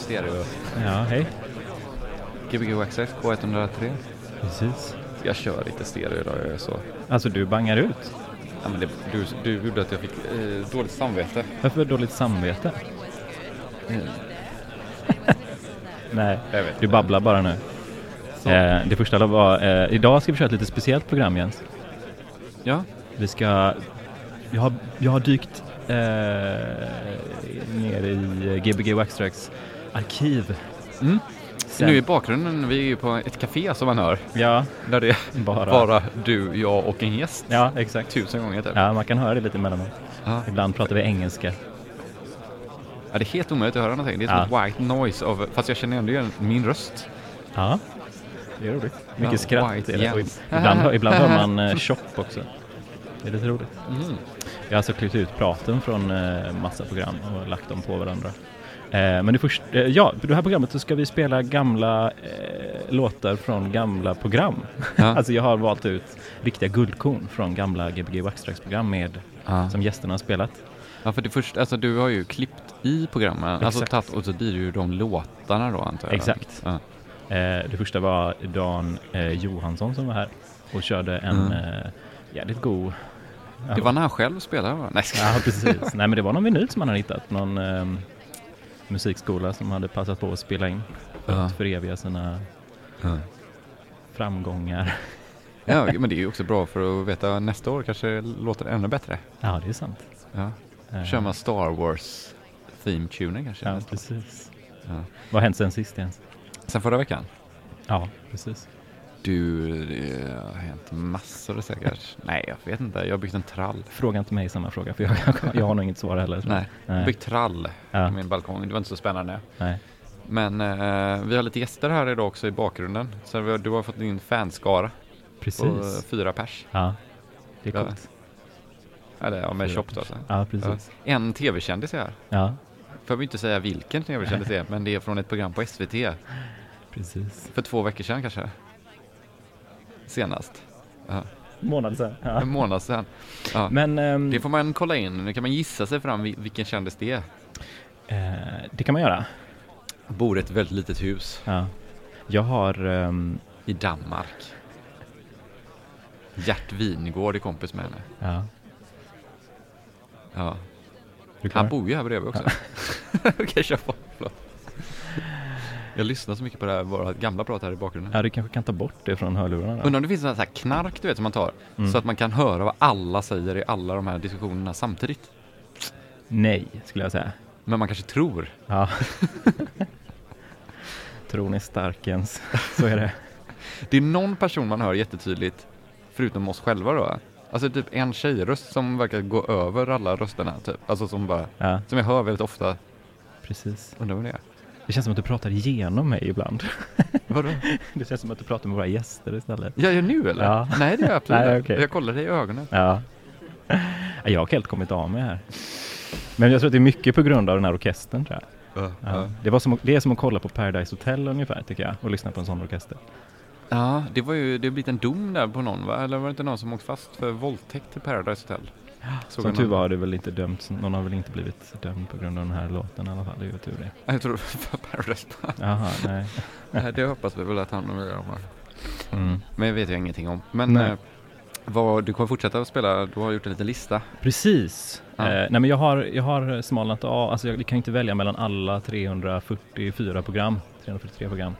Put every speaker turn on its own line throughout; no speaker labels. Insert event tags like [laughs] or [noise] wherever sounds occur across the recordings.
stereo.
Ja, hej.
Gbg Waxxax K103.
Precis.
Jag kör lite stereo idag, jag är så.
Alltså du bangar ut.
Ja, men det, du, du gjorde att jag fick eh, dåligt samvete.
Varför dåligt samvete? [laughs] Nej,
Jag vet
du babblar bara nu. Eh, det första var, eh, idag ska vi köra ett lite speciellt program Jens.
Ja,
Vi ska, jag har, jag har dykt eh, ner i Gbg Waxtrax arkiv.
Mm. Nu i bakgrunden, vi är ju på ett café som man hör.
Ja,
Där det är
bara.
bara du, jag och en gäst.
Ja, exakt.
Tusen gånger typ.
Ja, man kan höra det lite emellanåt.
Ja.
Ibland pratar vi engelska.
Ja, det är helt omöjligt att höra någonting. Det är som
Ja.
ett white noise av, fast jag känner ändå igen min röst.
Ja, det är roligt. Mycket
Ja,
skratt.
white Jens.
ibland, ibland hör man eh, [laughs] chop också. Det är lite roligt.
Mm.
Jag har alltså klippt ut praten från eh, massa program och lagt dem på varandra. Eh, men det först, eh, ja, i det här programmet så ska vi spela gamla eh, låtar från gamla program.
Ja. [laughs]
alltså jag har valt ut riktiga guldkorn från gamla Gbg Waxtrax-program med,
Ja.
som gästerna har spelat.
ja, för det första, alltså du har ju klippt i programmen. Alltså
Exakt.
tagit, och så blir det ju de låtarna då antar jag.
Exakt.
Ja.
Eh, det första var Dan eh, Johansson som var här och körde en
Mm.
eh, jävligt god...
Det var när han själv spelade va? Nej,
Ja, precis. Nej, men det var någon vinyl som han hade hittat. Någon ehm, musikskola som hade passat på att spela in för
Ja.
att föreviga sina
Ja.
framgångar.
ja, [laughs] men det är ju också bra för att veta nästa år kanske låter ännu bättre.
Ja, det är sant.
Ja.
Eh,
Kör man Star Wars theme tuning kanske?
Ja, precis.
Ja.
Vad har hänt sen sist Jens?
Sen förra veckan?
Ja, precis.
Du, det har hänt massor säkert. [laughs] Nej, jag vet inte. Jag har byggt en trall.
Fråga inte mig samma fråga för jag, [laughs] jag, jag har nog inget svar heller.
Nej,
Nej.
byggt trall
Ja.
på min balkong. Det var inte så spännande.
Nej.
Men eh, vi har lite gäster här idag också i bakgrunden. Så vi du har fått din fanskara på eh,
Precis.
fyra pers.
Ja, det är
Ja.
coolt.
Eller ja, med då. Alltså.
Ja, precis.
En tv-kändis är här.
Ja,
Får vi inte säga vilken tv-kändis [laughs] det är, men det är från ett program på SVT.
precis.
För två veckor sedan kanske. Senast. Ja.
Månad sedan. Ja.
En månad sedan. Ja.
Men ehm,
Det får man kolla in. Nu kan man gissa sig fram vil- vilken kändis det är.
eh, det kan man göra.
Bor i ett väldigt litet hus
Ja. Jag har ehm,
i Danmark. Gert Wingård är kompis med henne.
Ja.
Ja. Han bor ju här bredvid också. [laughs] Okej, kör på. Jag lyssnar så mycket på det här, våra gamla prat här i bakgrunden.
Ja, du kanske kan ta bort det från hörlurarna.
Undrar om det finns sån här knark du vet som man tar
Mm.
så att man kan höra vad alla säger i alla de här diskussionerna samtidigt.
Nej, skulle jag säga.
Men man kanske tror.
Ja. [laughs] Tron är stark Jens. [laughs] Så är det.
Det är någon person man hör jättetydligt, förutom oss själva då. Alltså typ en tjejröst som verkar gå över alla rösterna typ. Alltså som bara,
Ja,
som jag hör väldigt ofta.
precis.
Undrar vad det är.
Det känns som att du pratar igenom mig ibland. [laughs]
Vadå? [laughs]
Det känns som att du pratar med våra gäster istället.
Jag gör nu eller?
Ja.
Nej det gör jag absolut
Nej,
inte.
okej.
Jag kollar dig i ögonen.
Ja. [laughs] Jag har helt kommit av mig här. Men jag tror att det är mycket på grund av den här orkestern tror jag.
Ja.
Ja. Det, var som, det är som att kolla på Paradise Hotel ungefär tycker jag och lyssna på en sån orkester.
ja, det var ju, det har blivit en dom där på någon va? Eller var det inte någon som åkt fast för våldtäkt i Paradise Hotel? Såg
Som tur var har det väl inte dömts, någon har väl inte blivit dömd på grund av den här låten i alla fall. Det är ju tur det.
Jag tror för Paradise
Jaha, nej. [laughs]
Nej, det hoppas vi väl att han jag har.
Mm.
Men jag vet jag ingenting om. Men eh, vad, du kommer fortsätta att spela, du har gjort en liten lista.
Precis.
Ja.
Eh, nej men jag har, jag har smalnat av, alltså jag kan inte välja mellan alla 344 program, 343 program,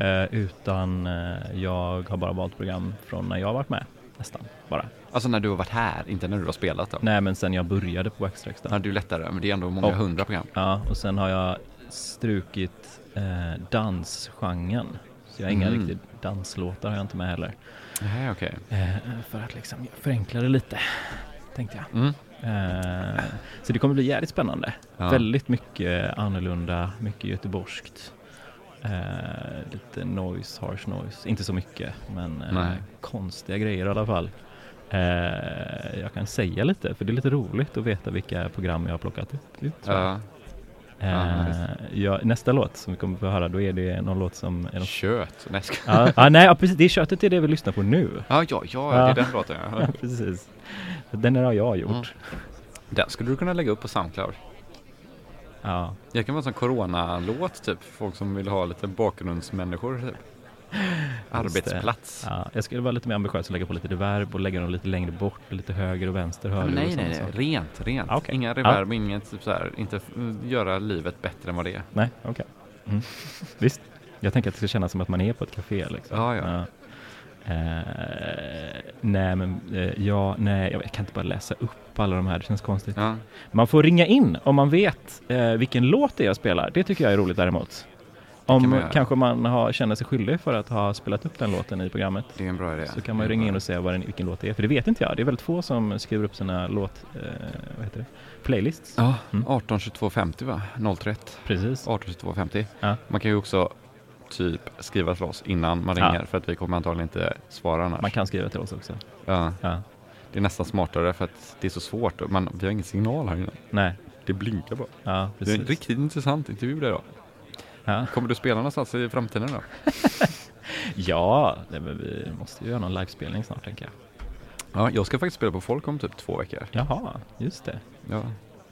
eh, utan eh, jag har bara valt program från när jag har varit med, nästan bara.
Alltså när du har varit här, inte när du har spelat då.
Nej men sen jag började på Waxtrax
Ja, det är lättare, men det är ändå många
Och-
hundra program.
Ja, och sen har jag strukit eh, dansgenren. Jag har inga
Mm.
riktigt danslåtar har jag inte med heller.
Nej, okej.
Eh, för att liksom förenkla det lite, tänkte jag.
Mm.
Eh, så det kommer bli jävligt spännande.
Ja.
Väldigt mycket annorlunda, mycket göteborgskt. Eh, lite noise, harsh noise. Inte så mycket, men eh, konstiga grejer i alla fall. Eh, jag kan säga lite, för det är lite roligt att veta vilka program jag har plockat ut.
Ja.
Eh, ja, nästa låt som vi kommer få höra, då är det någon låt som är någon...
Kött. Nej, ska...
ja, ja, nej, ja, precis, det är köttet är det vi lyssnar på nu.
ja, ja, ja, det är den låten. Ja.
Ja, [laughs] precis. Den har jag gjort.
Mm. Den skulle du kunna lägga upp på Soundcloud.
Ja,
Det kan vara en sån coronalåt typ. Folk som vill ha lite bakgrundsmänniskor typ. [laughs] Arbetsplats.
ja, jag skulle vara lite mer ambitiös och lägga på lite reverb och lägga dem lite längre bort, lite höger och vänster
men nej,
och
nej, nej.
saker.
Rent, rent.
Ah, okej.
Inga reverb, inget typ så här. Inte göra livet bättre än vad det är.
Nej, okej. Mm. Visst. Jag tänker att det ska kännas som att man är på ett café liksom.
Ja, ja.
Eh, nej, men eh, ja, nej, jag, kan inte bara läsa upp alla de här, det känns konstigt.
Ja.
Man får ringa in om man vet eh, vilken låt det är jag spelar. Det tycker jag är roligt däremot. Om
man
kanske man har, känner sig skyldig för att ha spelat upp den låten i programmet.
Det är en bra idé.
Så kan man ringa in och säga vad den, vilken låt det är. För det vet inte jag. Det är väldigt få som skriver upp sina låt... Eh, vad heter det? Playlists.
Ja,
Mm.
18 22 50 va? 031.
Precis.
18 22 50.
Ja.
Man kan ju också typ skriva till oss innan man
Ja.
ringer för att vi kommer antagligen inte svara annars.
Man kan skriva till oss också.
Ja,
Ja.
det är nästan smartare för att det är så svårt. Man, vi har ingen signal här inne.
Nej.
Det blinkar bara.
Ja,
Det är en
precis.
riktigt intressant intervju det då.
Ja,
Kommer du spela någonstans i framtiden då? [laughs]
ja nej, men vi måste ju göra någon livespelning snart tänker jag.
Ja, jag ska faktiskt spela på Folk om typ två veckor.
Jaha, just det.
Ja,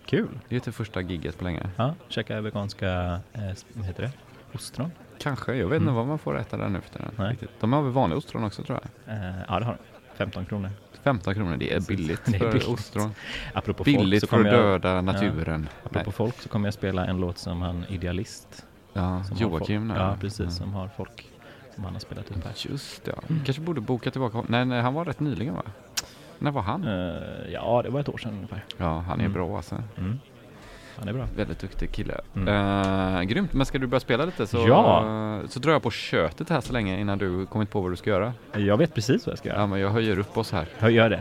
Kul.
det är typ första gigget på länge.
Ja, käka veganska, eh, vad heter det? Ostron?
Kanske, jag vet inte
Mm.
vad man får äta där nu för tiden.
Nej.
riktigt. De har väl vanliga ostron också tror jag.
Eh, ja, det har de. 15 kronor.
15 kronor, det är billigt [laughs]
Det är
för
billigt.
ostron.
Apropå
Billigt
folk
för
så
att
kommer jag,
döda naturen.
apropå
Nej.
folk så kommer jag spela en låt som han Idealist.
Ja, Joakim
folk. Ja, precis.
Mm.
Som har folk som han har spelat upp här.
Just det, ja. kanske borde boka tillbaka honom. Nej, nej, han var rätt nyligen va? När var han?
Eh, ja, det var ett år sedan ungefär.
Ja, han är
Mm.
bra alltså.
Mm. Han är bra.
Väldigt duktig kille.
Mm.
Eh, grymt, men ska du börja spela lite så,
Ja.
så drar jag på köttet här så länge innan du kommit på vad du ska göra.
Jag vet precis vad jag ska göra.
Ja, men jag höjer upp oss här.
Jag gör det.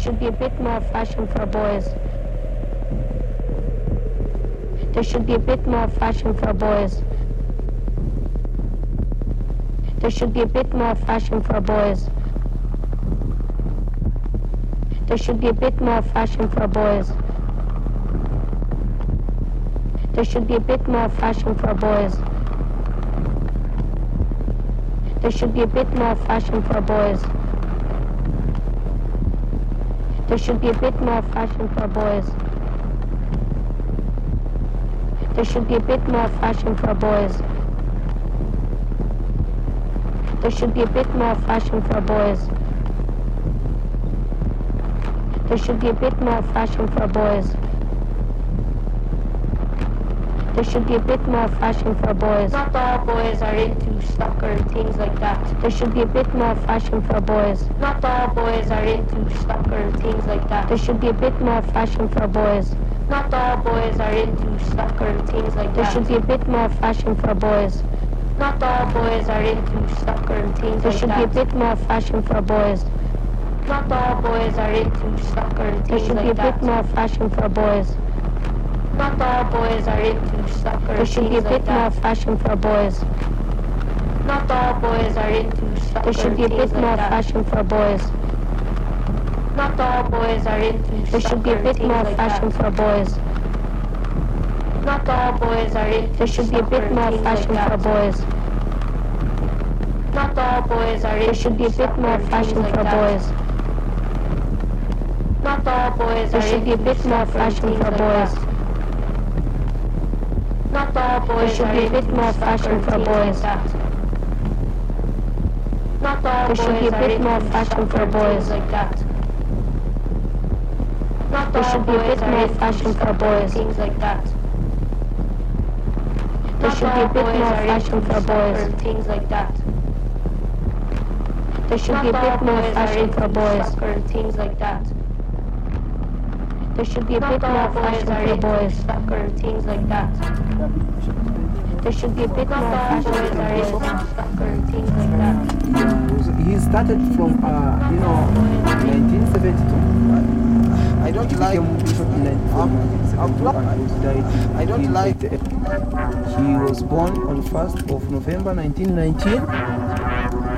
should be a bit more fashion for boys. There should be a bit more fashion for boys. There should be a bit more fashion for boys. There should be a bit more fashion for boys. There should be a bit more fashion for boys. There should be a bit more fashion for boys. There should be a bit more fashion for boys. There should be a bit more fashion for boys. There should be a bit more fashion for boys. There should be a bit more fashion for boys. There should be a bit more fashion for boys. Not all boys are into soccer and things like that. There should be a bit more fashion for boys. Not all boys are into soccer and things like that. There should be a bit more fashion for boys. Not all boys are into soccer and things like that. There should be a bit more fashion for boys. Not all boys are into soccer and things there like that. There should be a bit more fashion for boys. Not all boys are into soccer and things like that. There should be a bit more fashion for boys. Not all boys are into soccer. There should be a bit more fashion for boys. Not all boys are into soccer. There should be a bit more fashion for boys. Not all boys are into There should be a bit more fashion for boys. Not all boys are into There should be a bit more fashion for boys. Not all boys are There should be a bit more fashion for boys. Not all boys There should be a bit more fashion for boys. All boys there should be a bit more fashion for boys. Not all there should be a bit more fashion for boys like that. Not there should be a bit more fashion for boys. Things like that. There should be a bit more fashion for boys. Things like that. There should be a bit more fashion for boys. Things like that. There should be a bit more fashion for boys. Soccer and things like that. There should be a bit more fashion for boys. Soccer and things like that.
He started from, uh, you know, 1972. I don't like. I don't like. He was born on 1st of November 1919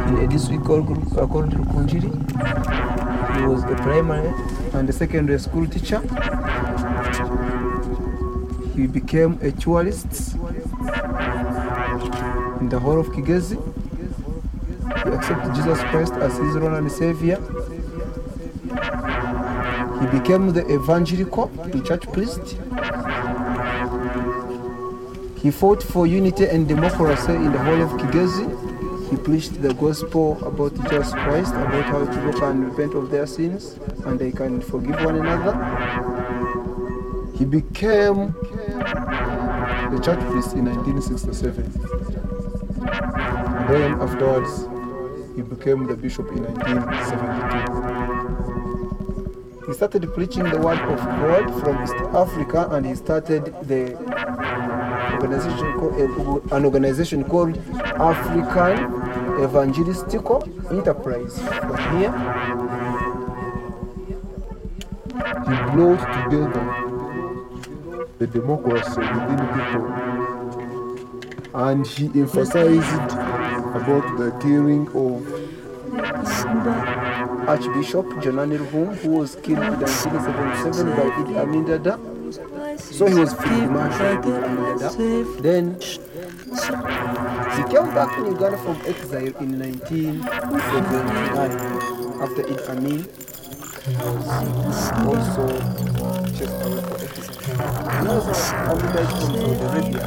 in a district called, uh, called Rukunjiri. He was a primary and a secondary school teacher. He became a tourist in the whole of Kigezi. He accepted Jesus Christ as his Lord and Savior. He became the evangelical, the church priest. He fought for unity and democracy in the whole of Kigezi. He preached the gospel about Jesus Christ, about how people can repent of their sins and they can forgive one another. He became the church priest in 1967. And then afterwards, he became the bishop in 1972. He started preaching the word of God from East Africa and he started the organization called, an organization called African Evangelistical Enterprise. But here, he brought together the democracy within people and he emphasized about the killing of Archbishop Janani Ruhum who was killed in 1977 by Idi Amin Dada. So he was marshal Idi Amin Dada. Then she came back to Uganda from exile in 1979 after Idi Amin was also chased away for exile. He also Amulek from Saudi Arabia.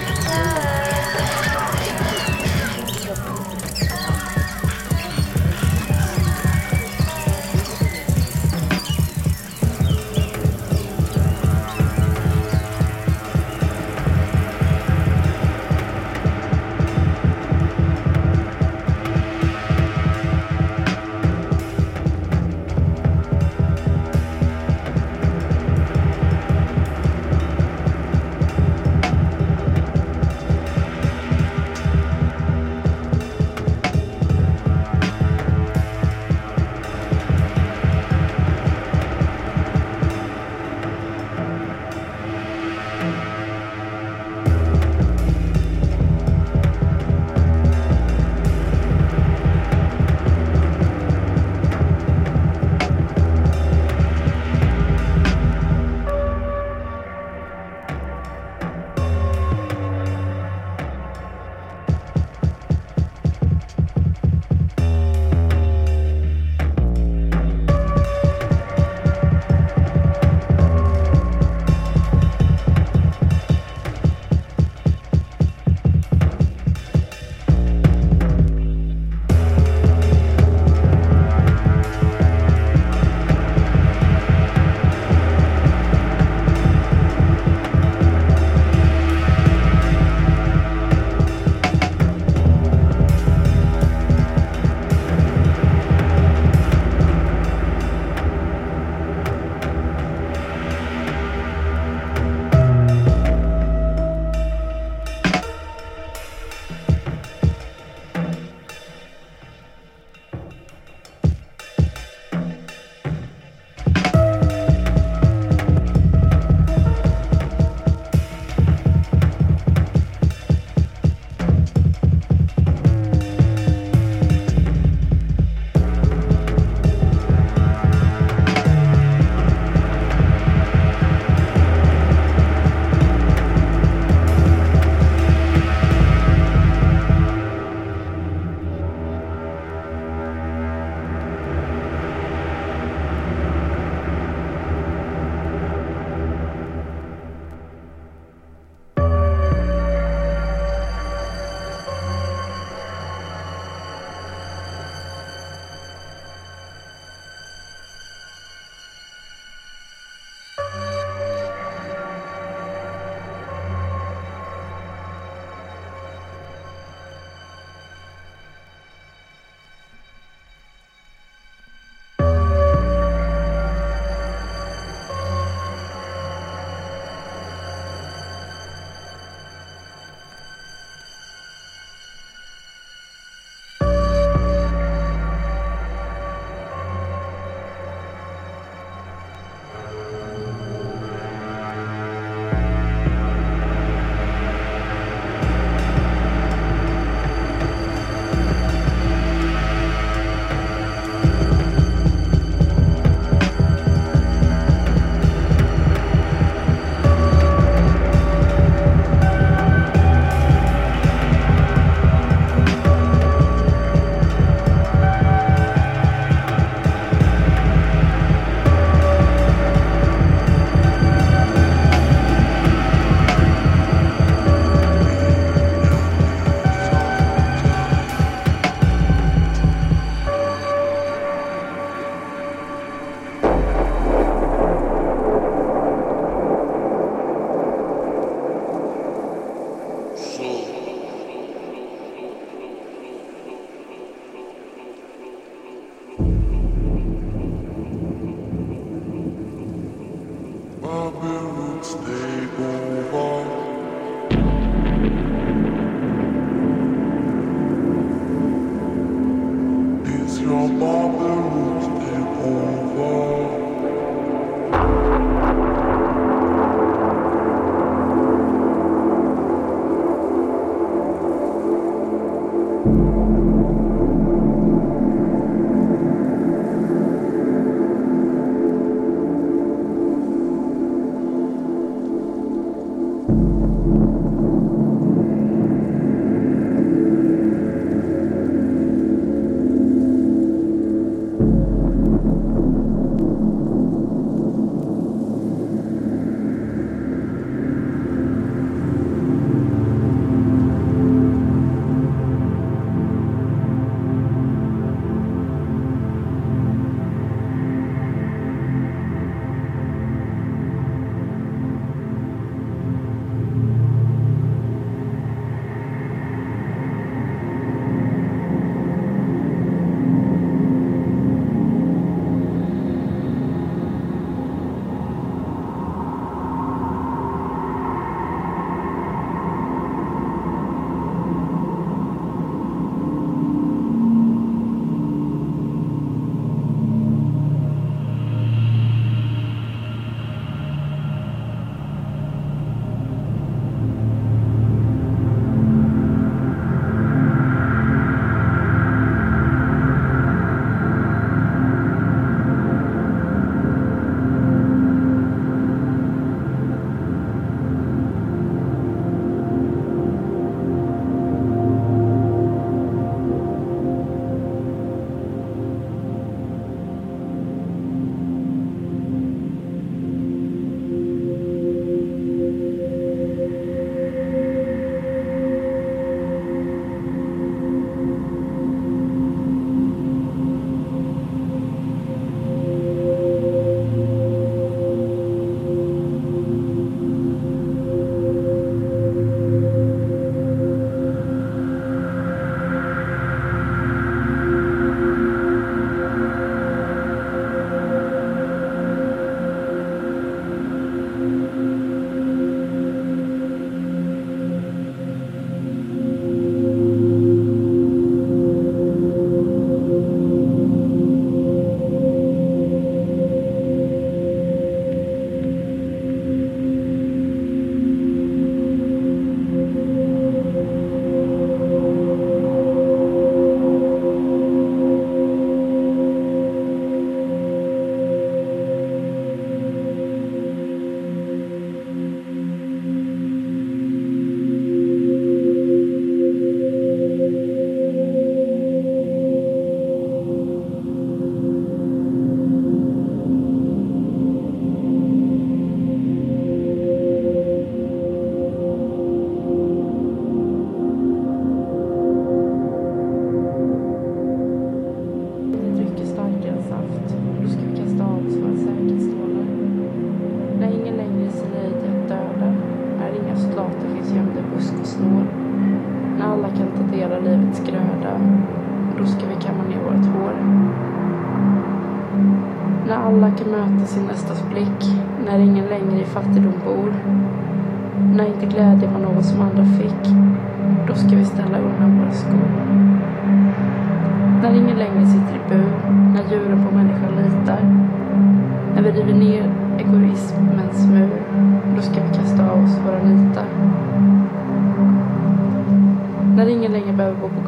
Bye.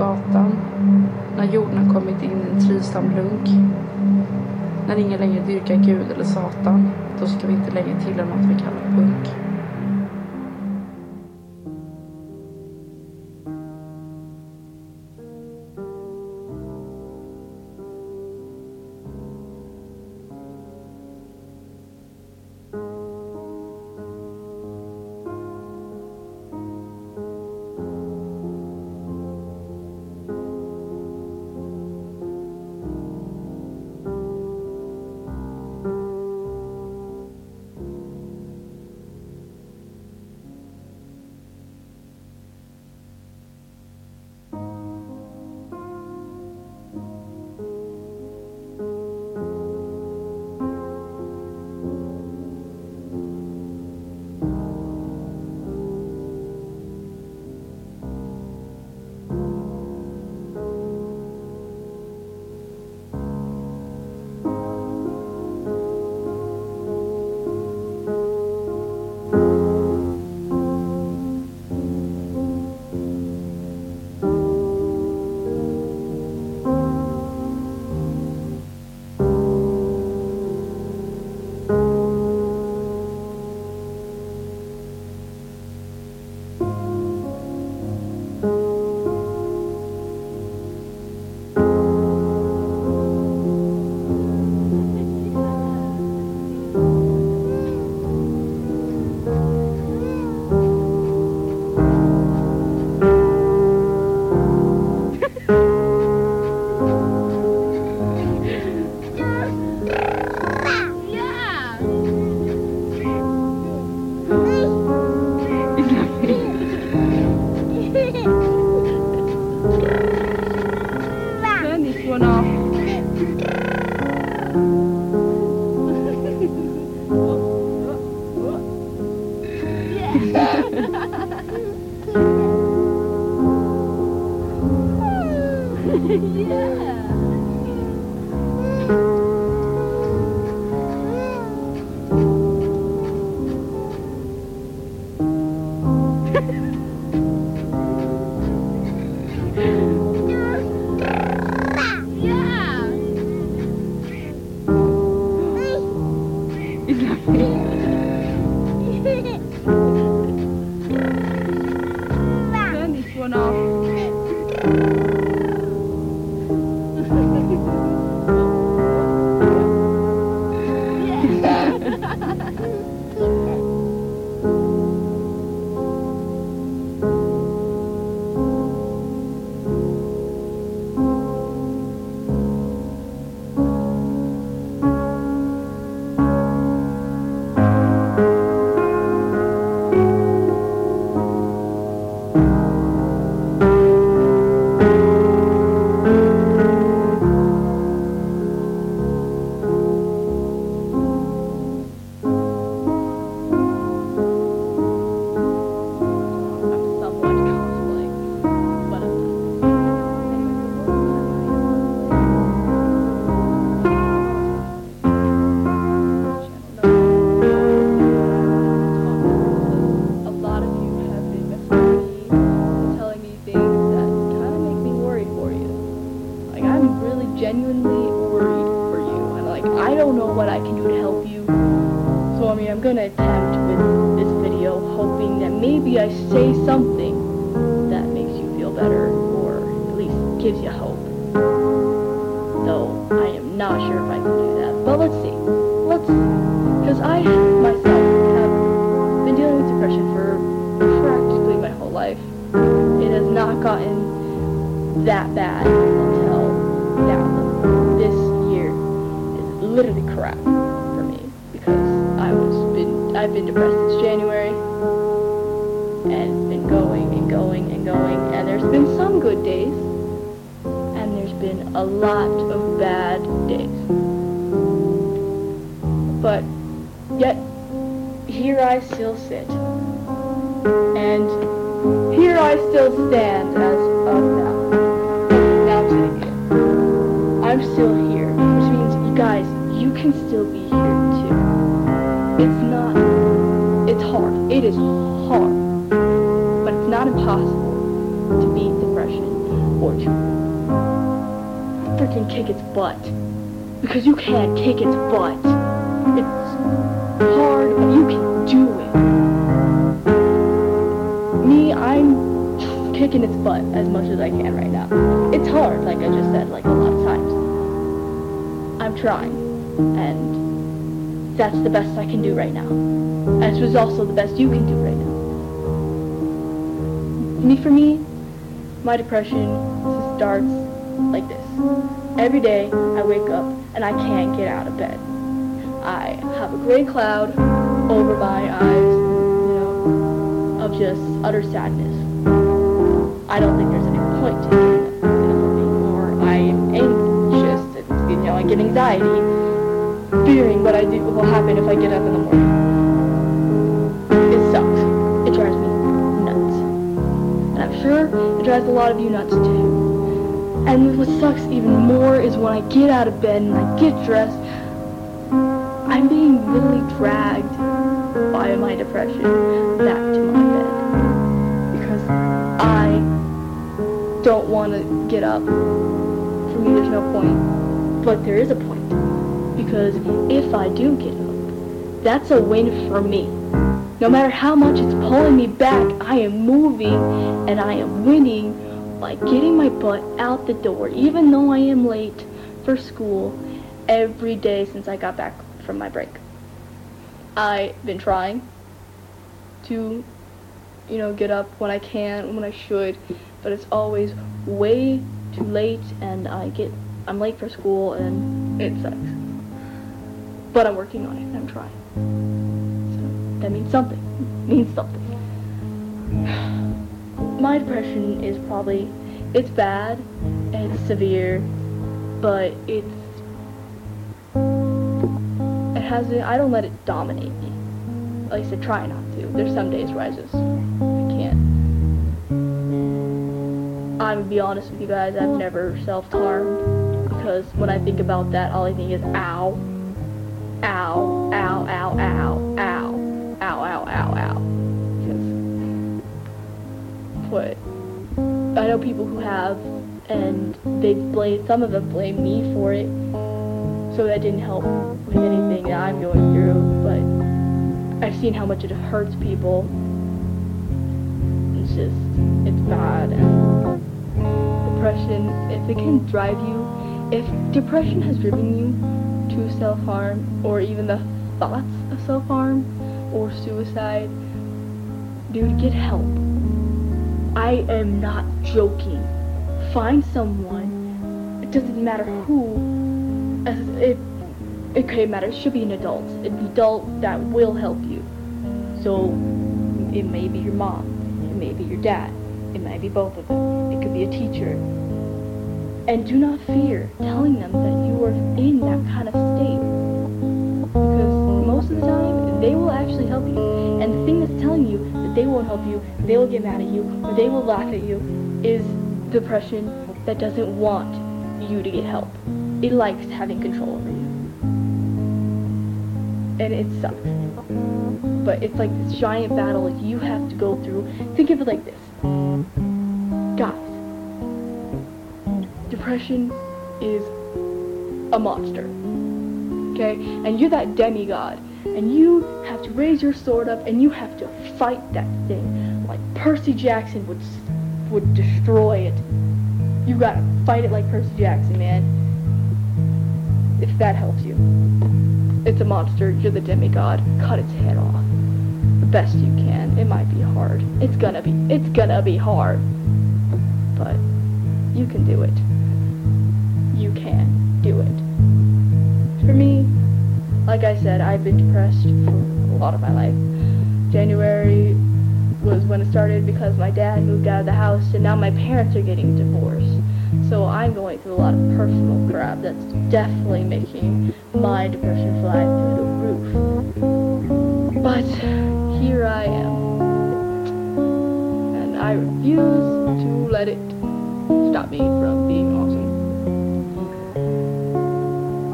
gatan. När jorden har kommit in i en trivsam lunk. När ingen längre dyrkar Gud eller Satan, då ska vi inte längre tillhöra något vi kallar punk. Yet, here I still sit. And here I still stand as of now. Now I'm sitting here. I'm still here, which means you guys, you can still be here too. It's not, it's hard. It is hard. But it's not impossible to beat depression or to freaking kick its butt. Because you can't kick its butt. Hard, you can do it. Me, I'm kicking its butt as much as I can right now. It's hard, like I just said, like a lot of times. I'm trying, and that's the best I can do right now. And was also the best you can do right now. Me, for me, my depression starts like this. Every day I wake up and I can't get out of bed. I have a gray cloud over my eyes, you know, of just utter sadness. I don't think there's any point to getting anymore. I am anxious, and, you know, I get anxiety, fearing what I do will happen if I get up in the morning. It sucks. It drives me nuts. And I'm sure it drives a lot of you nuts too. And what sucks even more is when I get out of bed and I get dressed, literally dragged by my depression back to my bed. Because I don't want to get up. For me, there's no point. But there is a point. Because if I do get up, that's a win for me. No matter how much it's pulling me back, I am moving and I am winning by getting my butt out the door, even though I am late for school every day since I got back from my break. I've been trying to, you know, get up when I can, when I should, but it's always way too late and I get, I'm late for school and it sucks. But I'm working on it and I'm trying. So that means something. It [laughs] means something. [sighs] My depression is probably, it's bad, it's severe, but it's, it hasn't, I don't let it dominate me. At least I try not to. There's some days where I just, I can't. I'm gonna be honest with you guys, I've never self-harmed, because when I think about that, all I think is ow, ow, ow, ow, ow, ow, ow, ow, ow, ow. Because what I know people who have, and they blame some of them blame me for it. So that didn't help with anything that I'm going through. But I've seen how much it hurts people. It's just it's bad. Depression, if it can drive you, if depression has driven you to self-harm or even the thoughts of self-harm or suicide, dude, get help. I am not joking. Find someone. It doesn't matter who. As it, it could matter. It should be an adult. An adult that will help you. So it may be your mom. It may be your dad. It might be both of them. It could be a teacher. And do not fear telling them that you are in that kind of state. Because most of the time, they will actually help you. And the thing that's telling you that they won't help you, they will get mad at you, or they will laugh at you, is depression that doesn't want you to get help. It likes having control over you. And it sucks. But it's like this giant battle you have to go through. Think of it like this. Guys, depression is a monster. Okay? And you're that demigod. And you have to raise your sword up and you have to fight that thing like Percy Jackson would would destroy it. You gotta fight it like Percy Jackson, man. If that helps you. It's a monster, you're the demigod. Cut its head off. The best you can. It might be hard. It's gonna be it's gonna be hard. But you can do it. You can do it. For me, like I said, I've been depressed for a lot of my life. January was when it started because my dad moved out of the house and now my parents are getting divorced. So I'm going through a lot of personal crap that's definitely making my depression fly through the roof. But here I am. And I refuse to let it stop me from being awesome.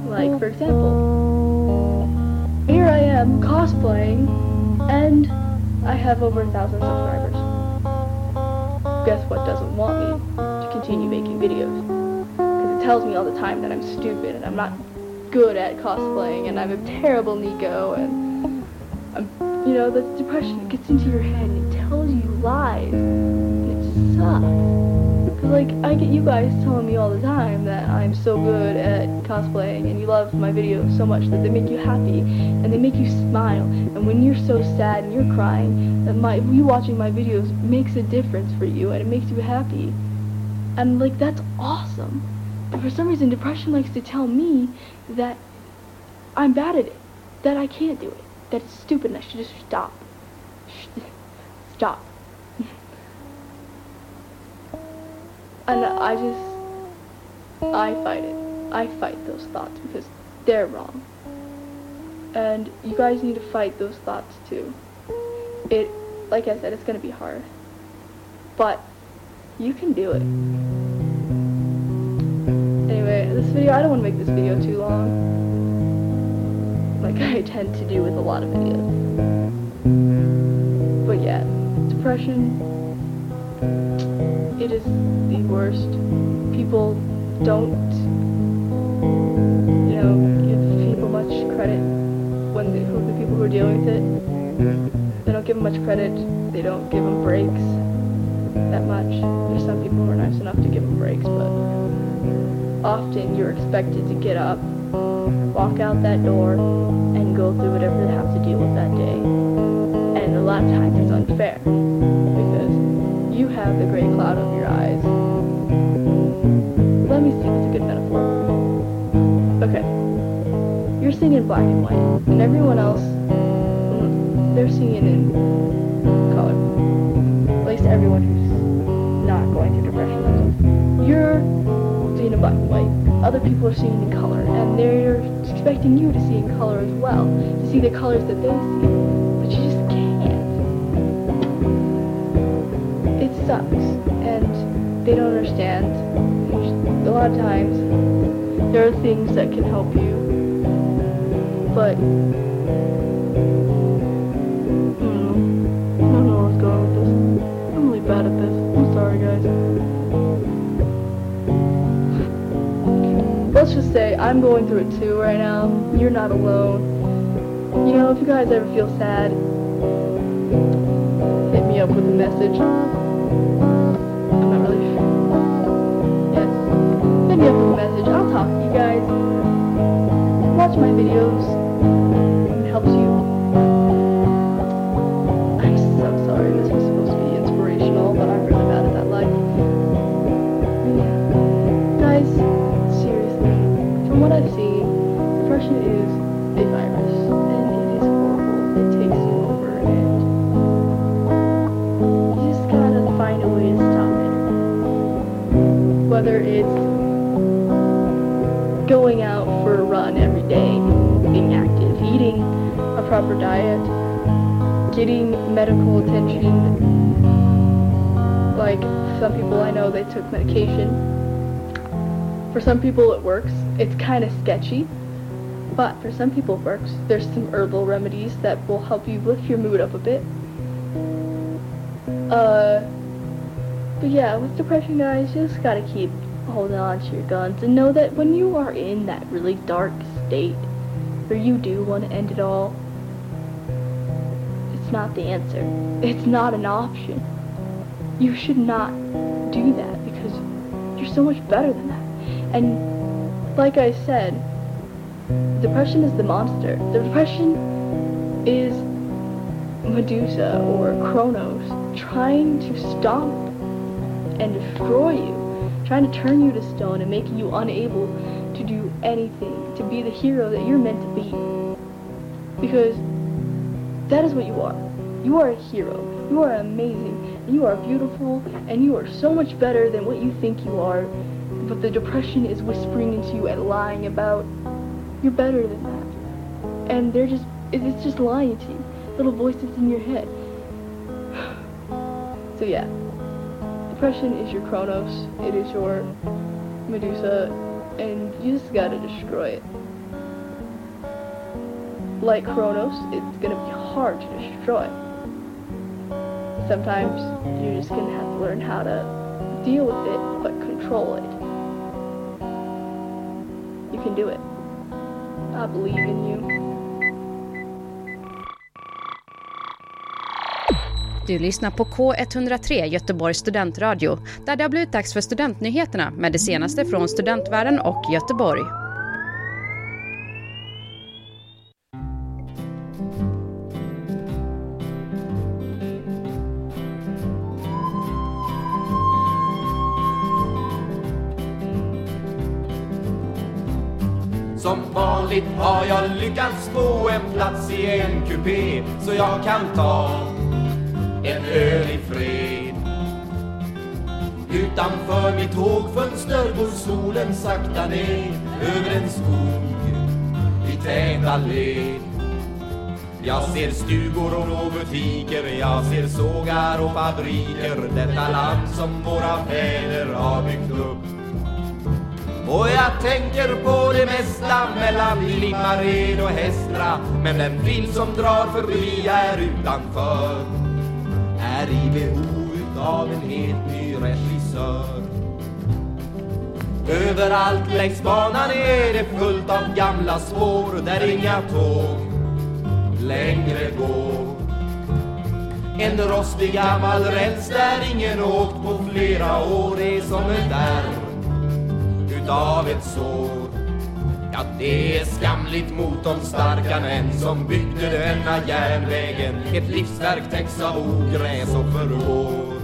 Like, for example, here I am cosplaying, and I have over a thousand subscribers. Guess what doesn't want me continue making videos? Because it tells me all the time that I'm stupid and I'm not good at cosplaying and I'm a terrible Nico and I'm, you know, the depression gets into your head and it tells you lies. And it sucks. Cause like I get you guys telling me all the time that I'm so good at cosplaying and you love my videos so much that they make you happy and they make you smile. And when you're so sad and you're crying, that my you watching my videos makes a difference for you and it makes you happy. And like that's awesome. But for some reason depression likes to tell me that I'm bad at it. That I can't do it. That it's stupid and I should just stop. [laughs] Stop. [laughs] And I just, I fight it. I fight those thoughts because they're wrong. And you guys need to fight those thoughts too. It, like I said, it's gonna be hard. But you can do it. Anyway, this video, I don't want to make this video too long. Like [laughs] I tend to do with a lot of videos. But yeah, depression, it is the worst. People don't, you know, give people much credit when the, who, the people who are dealing with it. They don't give them much credit. They don't give them breaks that much. There's some people who are nice enough to give them breaks, but often you're expected to get up, walk out that door, and go through whatever they have to deal with that day. And a lot of times it's unfair because you have the gray cloud over your eyes. Let me see what's a good metaphor. Okay. You're seeing black and white, and everyone else, mm, they're seeing it in color. Least everyone who's not going through depression. You're seeing in black and white. Other people are seeing in color, and they're expecting you to see in color as well, to see the colors that they see. But you just can't. It sucks, and they don't understand. A lot of times, there are things that can help you, but bad at this. I'm sorry, guys. Let's just say I'm going through it too right now. You're not alone. You know, if you guys ever feel sad, hit me up with a message. I'm not really sure. Yes. Hit me up with a message. I'll talk to you guys. Watch my videos. Proper diet, getting medical attention. Like some people I know, they took medication. For some people it works. It's kind of sketchy, but for some people it works. There's some herbal remedies that will help you lift your mood up a bit. Uh, but yeah, with depression, guys, you just gotta keep holding on to your guns and know that when you are in that really dark state where you do want to end it all, it's not the answer. It's not an option. You should not do that because you're so much better than that. And like I said, depression is the monster. The depression is Medusa or Kronos trying to stomp and destroy you, trying to turn you to stone and make you unable to do anything, to be the hero that you're meant to be. Because that is what you are. You are a hero. You are amazing. You are beautiful, and you are so much better than what you think you are. but the depression is whispering into you and lying about you're better than that. And they're just, it's just lying to you. Little voices in your head. [sighs] So yeah, depression is your Kronos, it is your Medusa, and you just gotta destroy it. Like Kronos, it's gonna be hard to destroy. Sometimes you're just gonna have to learn how to deal with it, but control it. You can do it. I believe in you.
Du lyssnar på K103 Göteborgs studentradio där det har blivit dags för studentnyheterna med det senaste från studentvärlden och Göteborg.
Som vanligt har jag lyckats få en plats i en kupé så jag kan ta en öl i fred. Utanför mitt tågfönster går solen sakta ner över en skog i täta led. Jag ser stugor och butiker, jag ser sågar och fabriker, detta land som våra fäder har byggt upp. Och jag tänker på det mesta mellan Limmared och Hästra. Men den film som drar förbi här utanför. Är i behov utav en helt ny regissör. Överallt längs banan är det fullt av gamla spår Där inga tåg längre går. En rostig gammal räls där ingen åkt på flera år. Är som ett ärr utav ett sår. Ja, det är skamligt mot de starka män som byggde denna järnvägen. Ett livsverk täcks av ogräs och förår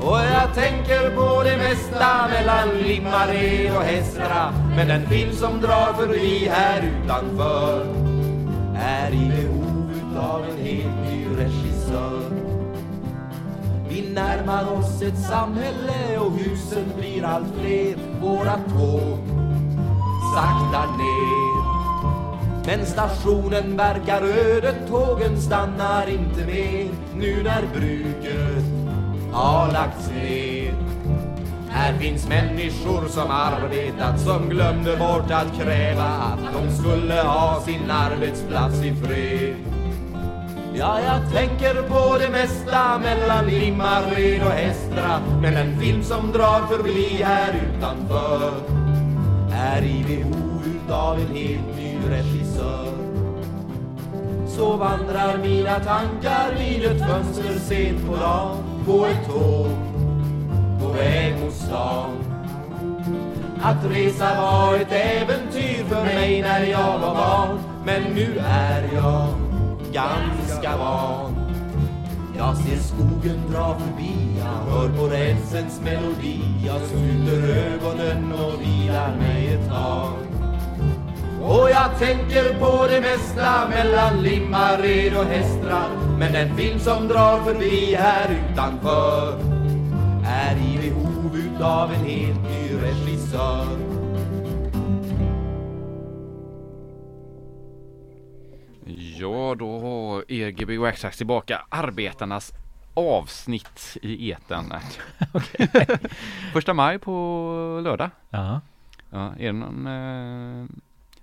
Och jag tänker på det mesta mellan Limmared och Hästra Men den film som drar förbi här utanför Är i behov utav en helt ny regissör närmar oss ett samhälle och husen blir allt fler. Våra tåg sakta ner. Men stationen verkar öde, tågen stannar inte mer. Nu när bruket har lagts ner. Här finns människor som arbetat som glömde bort att kräva att de skulle ha sin arbetsplats i fred. Ja, jag tänker på det mesta mellan Limmared och Hästra. Men en film som drar förbi här utanför Är i behov utav en helt ny regissör. Så vandrar mina tankar vid ett fönster sent på dagen På ett tåg, på väg mot stan. Att resa var ett äventyr för mig när jag var barn Men nu är jag ganska van. Jag ser skogen dra förbi, jag hör på rälsens melodi. Jag sluter ögonen och vilar mig ett tag. Och jag tänker på det mesta mellan Limmared och hästrar. Men den film som drar förbi här utanför Är i behov utav en helt ny regissör.
Ja, då har EGB Waxax tillbaka arbetarnas avsnitt i eten. [laughs] Första maj på lördag.
Ja,
Ja, är det någon, eh,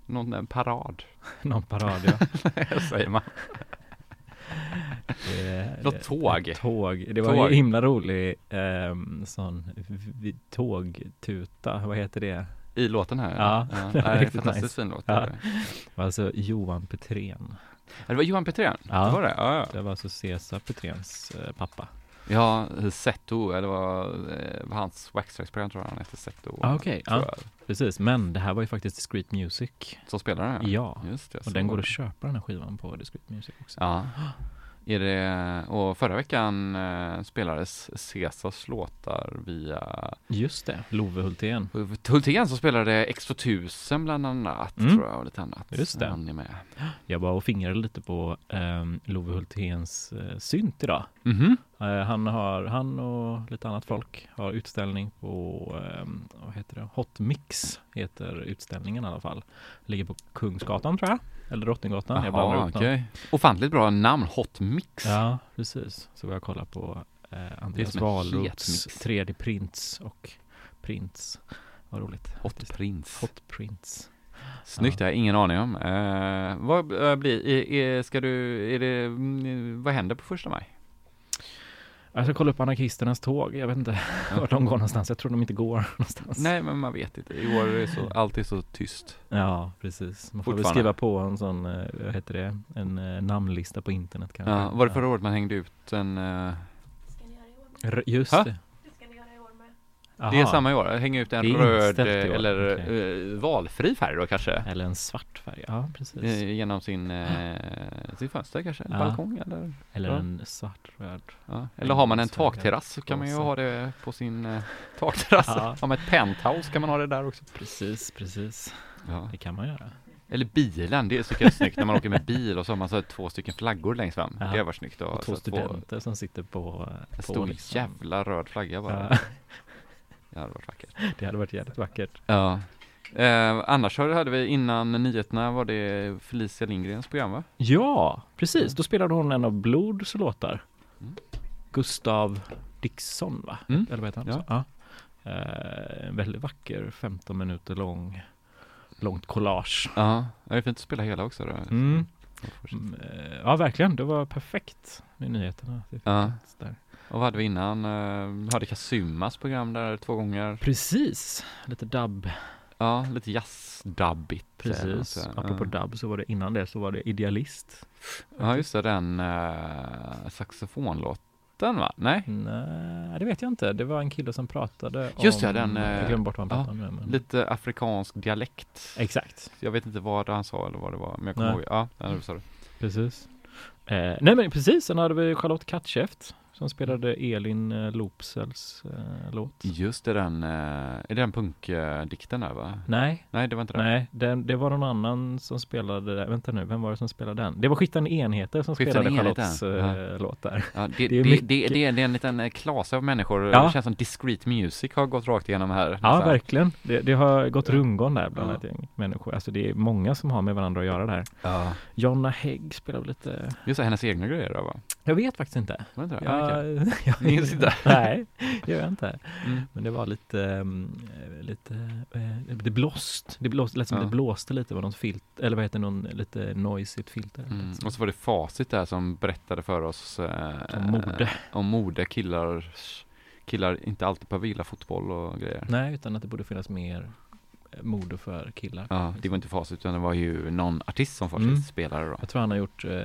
någon eh, parad? [laughs]
någon parad ja. [laughs]
Säger man?
Det-
Något
det-
tåg.
Tåg. Det var
Tåg.
ju himla rolig ehm, sån tågtuta, vad heter det?
I låten här?
Ja, det var
nej,
riktigt
fantastiskt
nice.
fin låt.
Ja.
Ja.
Det var alltså Johan Petrén.
Det var Johan Petrén?
Ja.
Det var det? Ja, ja.
Det var alltså Cesar Petréns eh, pappa.
Ja, Zetto, eller vad eh, var hans Waxtrax-program tror jag han hette Zetto.
Ah, okej.
tror
Ja. Precis, men det här var ju faktiskt Discreet Music.
Så spelar den
Ja,
Just det,
och den går
det.
att köpa den här skivan på Discreet Music också.
Ja. [gasps] Är det, och förra veckan eh, spelades Caesars låtar via
Just det, Love Hultén.
Hultén som spelade X2000 bland annat
Mm.
tror jag och lite annat.
Just det.
Han är med.
Jag var och fingrade lite på um, Love Hulténs uh, synt idag.
Mhm.
Eh, han, har, han och lite annat folk har utställning på, ehm, vad heter det, Hot Mix heter utställningen i alla fall. Ligger på Kungsgatan tror jag, eller Drottninggatan. jag blandar upp dem.
okej. Ofantligt bra namn, Hot Mix.
Ja, precis. Så jag kollar på eh, Andreas Wahlroths
het mix.
3D Prints och Prints. Vad roligt.
Hot
faktiskt.
Prince.
Hot Prints.
Snyggt, har jag ingen aning om. Eh, vad äh, blir, är, är, ska du, är det, mm, vad händer på första maj?
Jag ska kolla upp anarkisternas tåg. Jag vet inte [laughs] vart de går någonstans. Jag tror de inte går [laughs] någonstans.
Nej, men man vet inte. I år är det så, allt är så tyst.
Ja, precis. Man får väl skriva på en sån, eh, vad heter det, en eh, namnlista på internet kanske.
Ja, var det förra året man hängde ut en, eh,
Just
Ha?
det.
Det är
Aha.
samma i år, hänga ut en
är
röd eller
okej.
eh, valfri färg då kanske?
Eller en svart färg. Ja, precis.
Eh, genom sin, eh, sin fönster kanske,
Ja.
balkong eller?
Eller
ja.
en svart röd.
Ja. Eller har man en takterrass så kan man ju ha det på sin eh, takterrass.
Ja.
Man ett penthouse kan man ha det där också.
Precis, precis. Det kan man göra.
Eller bilen, det är så jävla snyggt när man åker med bil och så har man så två stycken flaggor längst fram.
Ja.
Det var snyggt. ha
Och två studenter som sitter på,
En stor
liksom-
jävla röd flagga bara.
Ja,
Det hade varit vackert. [laughs]
det hade varit jävligt vackert.
Ja. Eh, annars hade hade vi innan nyheterna var det Felicia Lindgrens program va?
Ja, precis. Då spelade hon en av Blods låtar.
Mm.
Gustav Dixon, va?
Mm.
Eller vad heter han?
Ja.
Ja. Eh, väldigt vacker 15 minuter lång långt collage.
Ja, det är fint att spela hela också då.
Mm. Mm, eh, Ja, verkligen. Det var perfekt med nyheterna. Det
Ja.
Där.
Och vad hade vi innan? Uh, hade Kasumas program där två gånger.
Precis, lite dubb.
Ja, lite jazz-dubbigt.
Precis. Apropå
Ja.
dubb så var det innan det så var det Idealist.
Ja, just det, den uh, saxofonlåten va? Nej?
Nej, det vet jag inte. Det var en kille som pratade
Just
om...
det, den, eh,
Jag glömmer bort vad han
ja,
pratade om nu. Men...
Lite afrikansk dialekt.
Exakt,
Jag vet inte vad han sa eller vad det var, men jag kommer ihåg. Ja, det sa du.
precis. Eh, nej men precis, sen hade vi Charlotte Kattkäft som spelade Elin eh, Lopsels eh, låt.
Just det, den, uh, är det den punkdikten där va?
Nej,
Nej, det var inte den.
nej, den, det var någon annan som spelade, där. vänta nu, vem var det som spelade den? Det var Skiftande Enheter som
Skiftande
spelade Charlottes eh, låt där.
Ja, det,
Det
det,
är
det,
mycket-
det, det, är en liten eh, klase av människor.
Ja.
Det känns som Discreet Music har gått rakt igenom här.
Ja,
nästan.
verkligen. Det, det har gått rundgång där bland
Ja.
ett människor. Alltså det är många som har med varandra att göra där.
Ja.
Jonna Hägg spelar väl lite,
Just det, hennes egna grejer då va?
jag vet faktiskt inte.
Var
Jag, [laughs] jag
Minns inte.
Nej, gör jag inte.
Mm.
Men det var lite, mm, eh, lite, eh, det blåst. Det blåst, lät som
Ja.
det blåste lite med något filt, eller vad heter någon lite noisigt filter.
Mm. Och så var det Facit där som berättade för oss eh,
Om mode.
Om mode, killar, killar inte alltid behöver gilla fotboll och grejer.
Nej, utan att det borde finnas mer eh, mode för killar.
Ja, det var inte Facit utan det var ju någon artist som Facit
Mm.
spelade då.
Jag tror han har gjort eh,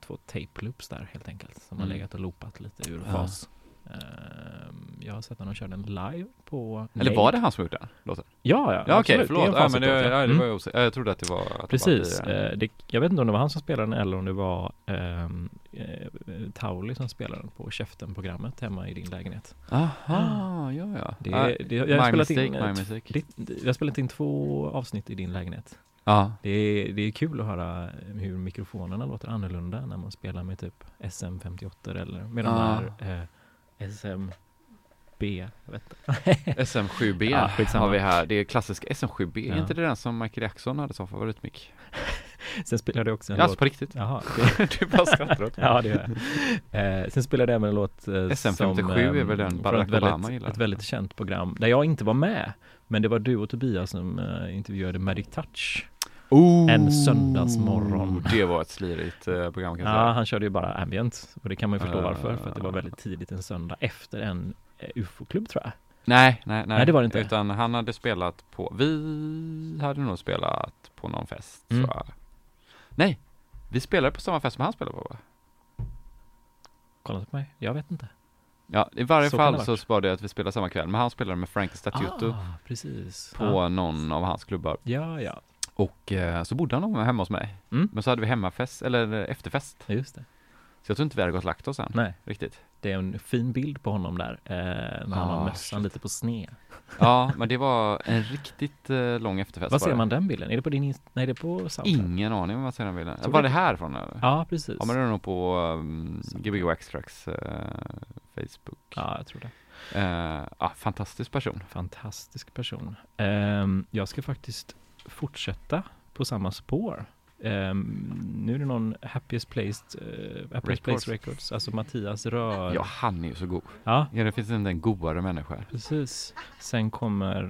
två tape loops där helt enkelt. Som har
Mm.
legat och loopat lite ur
Ja.
fas. Ehm, jag har sett honom köra den live på
Eller var det han som gjort den låten?
Ja, ja,
Ja okej,
absolut.
förlåt. Ja, men det, ja, det
Mm.
var jag osäker. Jag trodde att det var att det var
Precis. Eh, det, jag vet inte om det var han som spelade den eller om det var ehm, eh, Tauli som spelade den på Käften-programmet hemma i din lägenhet.
Aha, ja ja.
Det,
Ja,
det, jag,
my
spelat in,
mistake.
jag spelat in två avsnitt i din lägenhet.
Ja,
Det är, det är kul att höra hur mikrofonerna låter annorlunda när man spelar med typ SM58 eller med de
Ah.
där eh, SMB, jag vet inte. [laughs]
SM7B
Ja,
har vi här. Det är klassisk SM7B. Är
Ja.
inte det den som Michael Jackson hade som favoritmick? [laughs]
Sen spelade jag också en
Ja, alltså
låt.
på riktigt.
Jaha, [laughs]
du bara skrattar åt
Ja, det gör jag. Eh, sen spelade jag även en låt eh,
SM57
som,
är väl den
från
Barack
ett väldigt,
Obama gillar.
Ett väldigt känt program där jag inte var med. Men det var du och Tobias som eh, intervjuade Magic Touch.
Oh,
En söndagsmorgon.
Det var ett slirigt eh, program kan jag
Ja,
säga.
han körde ju bara ambient. Och det kan man ju förstå
Ah.
varför. För att det var väldigt tidigt en söndag efter en eh, ufo-klubb tror jag.
Nej, nej, nej.
Nej, det var det inte.
Utan han hade spelat på, vi hade nog spelat på någon fest
Mm.
tror jag. Nej, vi spelade på samma fest som han spelade på va?
Kolla på mig. Jag vet inte.
Ja, i varje
Så
fall så var det att vi spelade samma kväll, men han spelade med Frank Statuto
Ah, precis.
på
Ja.
någon av hans klubbar.
ja, ja.
Och eh, så bodde han hemma hos mig.
Mm.
Men så hade vi hemmafest, eller efterfest.
Just det.
Så jag tror inte vi hade gått och lagt oss än.
Nej,
Riktigt.
det är en fin bild på honom där. Eh, när han
Ah,
har mössan
shit.
lite på sned.
Ja, men det var en riktigt eh, lång efterfest.
Var ser man den bilden? Är det på din Nej, det är på Soundcloud.
Ingen aning om vad ser den bilden.
Såg
Var
det-
det härifrån eller?
Ja, precis.
Ja men det är nog på um. Gbg Wax Tracks uh, Facebook.
Ja, jag tror det.
Eh, ah, fantastisk person.
Fantastisk person. Ehm, jag ska faktiskt fortsätta på samma spår. Ehm, nu är det någon Happiest Placed, uh, Happiest
Records.
Place Records, alltså Mattias Rör.
Ja, han är ju så god.
ja
Ja, det finns inte en godare människa.
precis. Sen kommer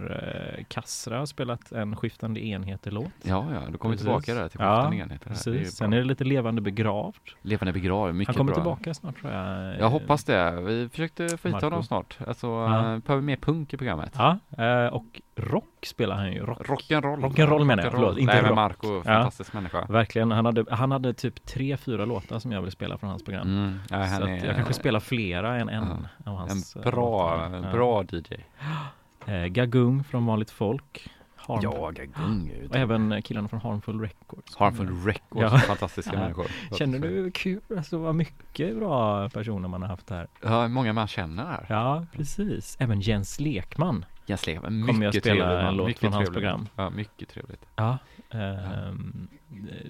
uh, Kassra har spelat en Skiftande enheter-låt.
Ja, ja, då kommer vi tillbaka där till
Ja,
skiftande enheter. är ju
Precis.
bra.
Sen är det lite Levande begravd.
Levande begravd, mycket
Han kommer
bra.
tillbaka snart tror jag.
Jag hoppas det. Vi försökte få hit honom snart. Alltså,
Ja.
ja. behöver mer punk i programmet.
Ja, eh, och rock spelar han ju. Rock.
Rock'n'roll.
Rock'n'roll menar jag, förlåt, inte
Nej, men
rock.
Marco,
Ja.
fantastisk människa.
Verkligen, han hade, han hade typ tre, fyra låtar som jag vill spela från hans program.
Mm. Ja,
så
är
jag kanske spelar flera än en av
en
hans eh,
bra, en
Ja.
bra DJ. [gasps]
Eh, Gagung från Vanligt Folk. Harm,
Ja, Gagung
Och även killarna från Harmful Records.
Harmful Records,
Ja.
fantastiska [laughs]
Ja.
människor.
Känner du kul? Alltså vad mycket bra personer man har haft här.
Ja, många man känner här.
Ja, precis. Även Jens Lekman.
Jens Lehmann,
Kommer jag spela en låt från hans program.
Ja, mycket trevligt.
Ja. ehm,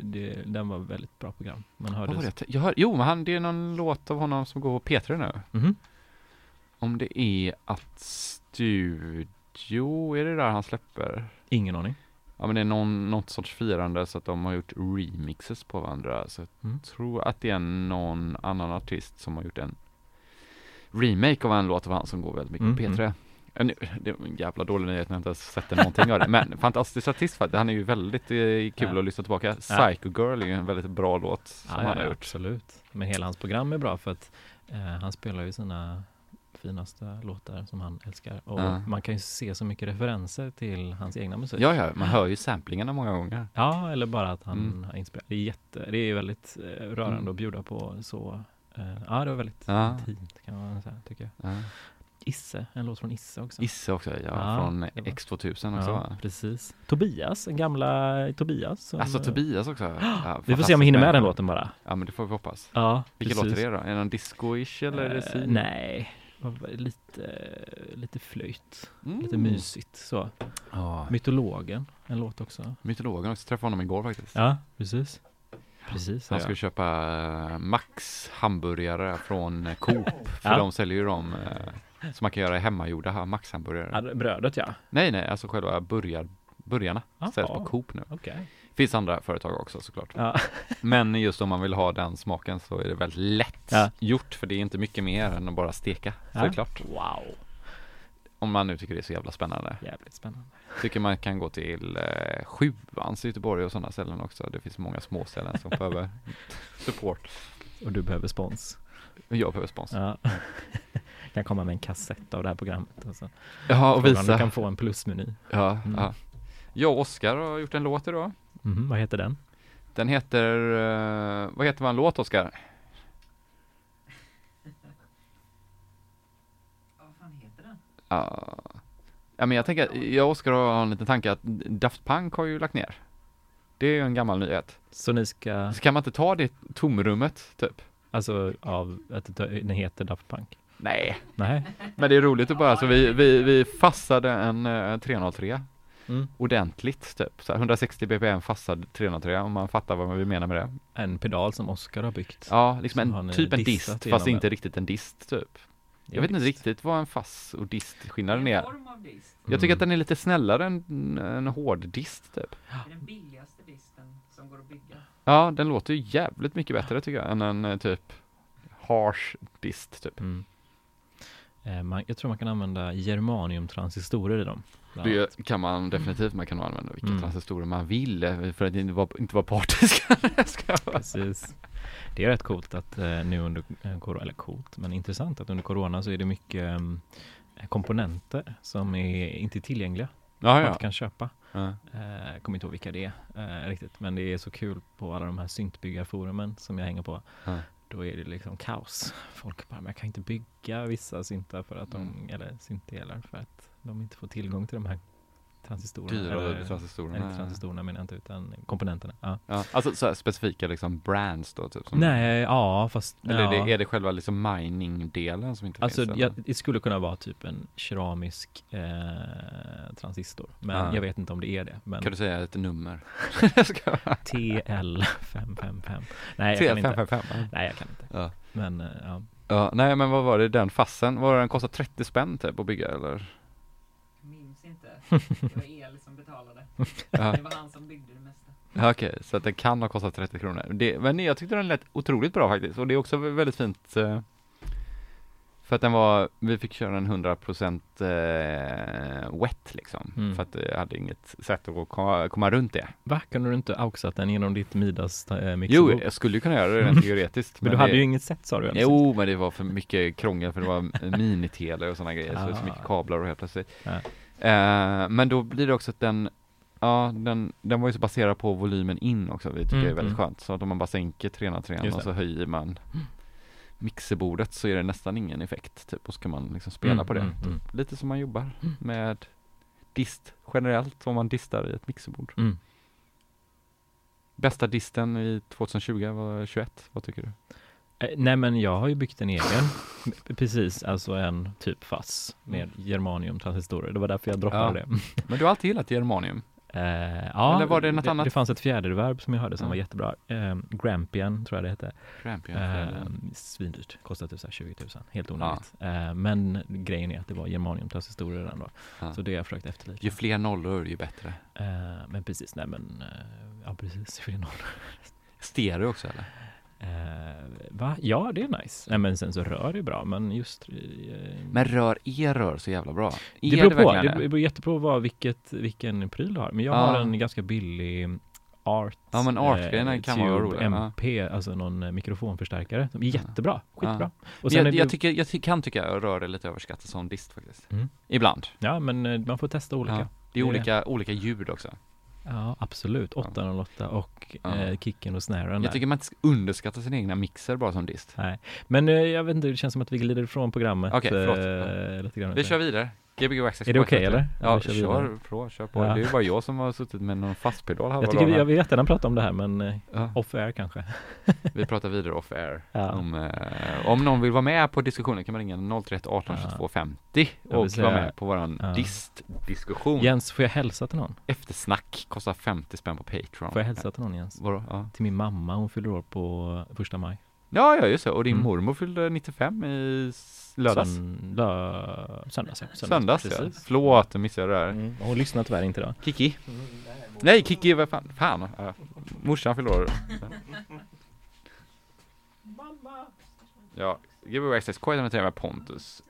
det, den var väldigt bra program. Man
Vad
hörde...
var det? Jag hör, jo, men han, det är någon låt av honom som går på P3 nu.
Mhm.
Om det är att Studio, är det där han släpper?
Ingen aning.
Ja men det är någon, något sorts firande så att de har gjort remixes på varandra. Så jag
Mm.
tror att det är någon annan artist som har gjort en remake av en låt av han som går väldigt mycket
Mm,
på P3. Ja, Det är en jävla dålig nyhet när jag inte ens sett någonting av det. Men [laughs] fantastisk artist faktiskt. Han är ju väldigt eh, kul
Ja.
att lyssna tillbaka. Psycho Girl är ju en väldigt bra låt som
Ja,
han
ja,
har
ja,
gjort.
absolut. Men hela hans program är bra för att eh, han spelar ju sina finaste låtar som han älskar. Och
Ja.
man kan ju se så mycket referenser till hans egna musik.
Ja, ja, man hör ju samplingarna många gånger.
Ja, eller bara att han
Mm.
har inspirerat. Det är jätte, det är väldigt eh, rörande
Mm.
att bjuda på så. Eh, ja, det var väldigt
Ja.
intimt kan man säga, tycker jag.
Ja.
Isse, en låt från Isse också.
Isse också, ja,
Ja,
från
det var-
X2000 också
ja, precis. Tobias, den gamla Tobias. som-
Alltså Tobias också. [gasps] Ja,
Vi får se om vi hinner med den låten bara.
Ja men det får vi hoppas.
Ja,
Vilken låt är det då? Är det disco-ish eller är det
Eh,
si?
nej, lite, lite flöjt.
Mm.
Lite mysigt så.
Ja.
Mytologen, en låt också.
Mytologen också, träffade honom igår faktiskt.
Ja, precis. Precis.
Han
ja.
skulle köpa eh, Max hamburgare från eh, Coop. [laughs] För
Ja.
de säljer ju dem som man kan göra hemmagjorda Max hamburgare.
Ja, brödet ja.
Nej nej, alltså själva burgar, burgarna säljs på Coop nu.
Okej.
Finns andra företag också såklart.
Ja. [laughs]
Men just om man vill ha den smaken så är det väldigt lätt
Ja.
gjort för det är inte mycket mer än att bara steka såklart.
Wow.
Om man nu tycker det är så jävla spännande.
Jävligt spännande.
Tycker man kan gå till eh, Sjuans i Göteborg och sådana ställen också. Det finns många små ställen som [laughs] behöver support.
Och du behöver spons.
Jag behöver spons.
Ja. [laughs] kan komma med en kassett av det här programmet. Alltså.
Ja, och
Frågan om
visa.
Du kan få en plusmeny.
Ja,
Mm.
ja. Jag och Oskar har gjort en låt idag.
Mhm, vad heter den?
Den heter, eh, vad heter vår låt Oskar?
Vad fan heter den?
Ja. ja, men jag tänker, jag och Oskar har en liten tanke att Daft Punk har ju lagt ner. Det är ju en gammal nyhet.
Så ni ska,
Så kan man inte ta det tomrummet, typ?
alltså av att den heter Daft Punk?
Nej,
Nej.
men det är roligt att bara, så vi, vi, vi fassade en eh, 303
Mm.
ordentligt, typ. Så här, 160 bpm fassad 303, om man fattar vad vi menar med det.
En pedal som Oskar har byggt.
Ja, liksom en, typ en dist, fast inte riktigt en dist, typ. Jag vet inte riktigt vad en fass och dist-skillnaden är.
form av dist.
Jag tycker att den är lite snällare än en hård dist, typ.
Det är den billigaste disten som går att bygga.
Ja, den låter ju jävligt mycket bättre tycker jag, än en eh, typ harsh dist, typ.
Mm. Eh, man, jag tror man kan använda germaniumtransistorer i dem. annat.
Det kan man definitivt, man kan använda vilka
Mm.
transistorer man vill eh, för att inte vara, inte vara partisk. [laughs]
Precis. Det är rätt coolt att eh, nu under corona, eller coolt, men intressant att under corona så är det mycket komponenter som är inte tillgängliga.
ja,
Man
ja.
inte kan köpa.
ja.
Kommer inte ihåg vilka det är riktigt, men det är så kul på alla de här syntbyggarforumen som jag hänger på. Då är det liksom kaos. Folk bara, men jag kan inte bygga vissa syntar för att de,
Mm.
eller syntdelar för att de inte får tillgång till de här transistorerna.
Dyra
eller,
transistorerna.
Inte transistorerna menar jag inte, utan komponenterna. Ja.
Ja, alltså så här specifika liksom brands då, typ? Som,
Nej, ja, fast
Eller
ja.
är, det, är det själva liksom mining-delen som inte
Alltså,
finns? eller?
det skulle kunna vara typ en keramisk eh, transistor. Men
Ja.
jag vet inte om det är det. Men
Kan du säga ett nummer? Jag ska vara-
TL555. Nej, jag kan inte.
TL555.
Nej, jag kan inte. Men eh, ja.
Ja, nej men vad var det, den fassen, var det den kostade 30 spänn typ att bygga eller?
Det var Eli som betalade. Det var han som byggde det mesta.
Ja, Okej, så att det kan ha kostat 30 kronor. Det, men jag tyckte den lät otroligt bra faktiskt och det är också väldigt fint eh, för att den var, vi fick köra en 100% eh, wet liksom.
Mm.
För att jag hade inget sätt att komma, komma runt det.
Va, kunde du inte auxat den genom ditt Midas
Jo,
mixerbord?
jag skulle ju kunna göra det rent [laughs] teoretiskt.
Men du
det,
hade ju inget sätt sa du.
Jo, men det var för mycket krångel för det var minitele och sådana grejer, så det är så
Ah.
mycket kablar och helt plötsligt.
Ja.
Eh, men då blir det också att den, ja, den, den var ju så baserad på volymen in också, vi tycker
Mm,
det är väldigt
mm.
skönt. Så att om man bara sänker 303
Just
och så höjer man mixerbordet så är det nästan ingen effekt typ och så kan man liksom spela
Mm,
på det.
mm.
Lite som man jobbar med dist generellt, om man distar i ett mixerbord. Bästa disten i 2020 var 21, vad tycker du?
Eh, Nej men jag har ju byggt en egen, precis, alltså en typ fass med germaniumtransistorer. Det var därför jag droppade
Ja.
det.
Men du har alltid gillat germanium? [laughs]
Eh, ja,
Eller var det något
det,
annat?
Det fanns ett fjäderverb som jag hörde som
Ja.
var jättebra. Eh, Grampian tror jag det hette.
Grampian,
Eh, svindyrt, kostade typ så här 20 000, helt onödigt. Eh, men grejen är att det var germaniumtransistorer redan då.
Ja.
Så det har jag försökt efterlikna.
Ju fler nollor ju bättre.
Eh, men precis, nej men, eh, ja precis, fler nollor.
Stereo också eller?
Eh, va? Ja, det är nice. Nej men sen så rör det bra, men just... Eh,
Men rör er rör så jävla bra?
det
Är
beror på, det beror jättepå på vilket, vilken pryl du har. Men jag
Ja.
har en ganska billig Art
Ja, men Art-grejerna kan vara roliga, ja.
MP, alltså någon eh, mikrofonförstärkare. De är jättebra, skitbra. Och
Och
sen är
jag,
det,
jag, tycker, jag ty- kan tycka att rör är lite överskattat som dist faktiskt.
Mm.
Ibland.
Ja, men eh, man får testa olika.
Ja. Det är olika, olika ljud också.
Ja, absolut. 808 och
Ja.
eh, kicken och snaren.
Jag tycker man inte ska underskatta sin egna mixer bara som dist.
Nej, men eh, jag vet inte, det känns som att vi glider ifrån programmet.
Okej, förlåt.
eh, lite grann.
Vi kör vidare. Gbg Access
Är det okej, eller?
Ja,
kör
kör, på, kör på.
Ja.
Det är ju bara jag som har suttit med någon fastpedal halva
Jag tycker vi, jag
här.
vill jättegärna prata om det här, men eh,
Ja.
off air kanske. [laughs]
Vi pratar vidare off air.
Ja.
Om, eh, om någon vill vara med på diskussionen kan man ringa 031 18
Ja.
22 50
Jag vill
och
säga-
vara med på våran
Ja.
dist-diskussion.
Jens, får jag hälsa till någon?
Eftersnack kostar 50 spänn på Patreon.
Får jag hälsa till någon Jens?
Vadå?
Till min mamma, hon fyller år på första maj.
Ja, ja just det. Och din
Mm.
mormor fyllde 95 i lördags.
Sön, lö, söndags, ja.
Söndags ja.
precis.
Förlåt, jag missade det där.
Mm. Hon lyssnar tyvärr inte idag.
Kiki? Nej, Kiki, vad fan? Fan. Ja. Morsan fyller år. Ja, Gbg Access K103 med Pontus.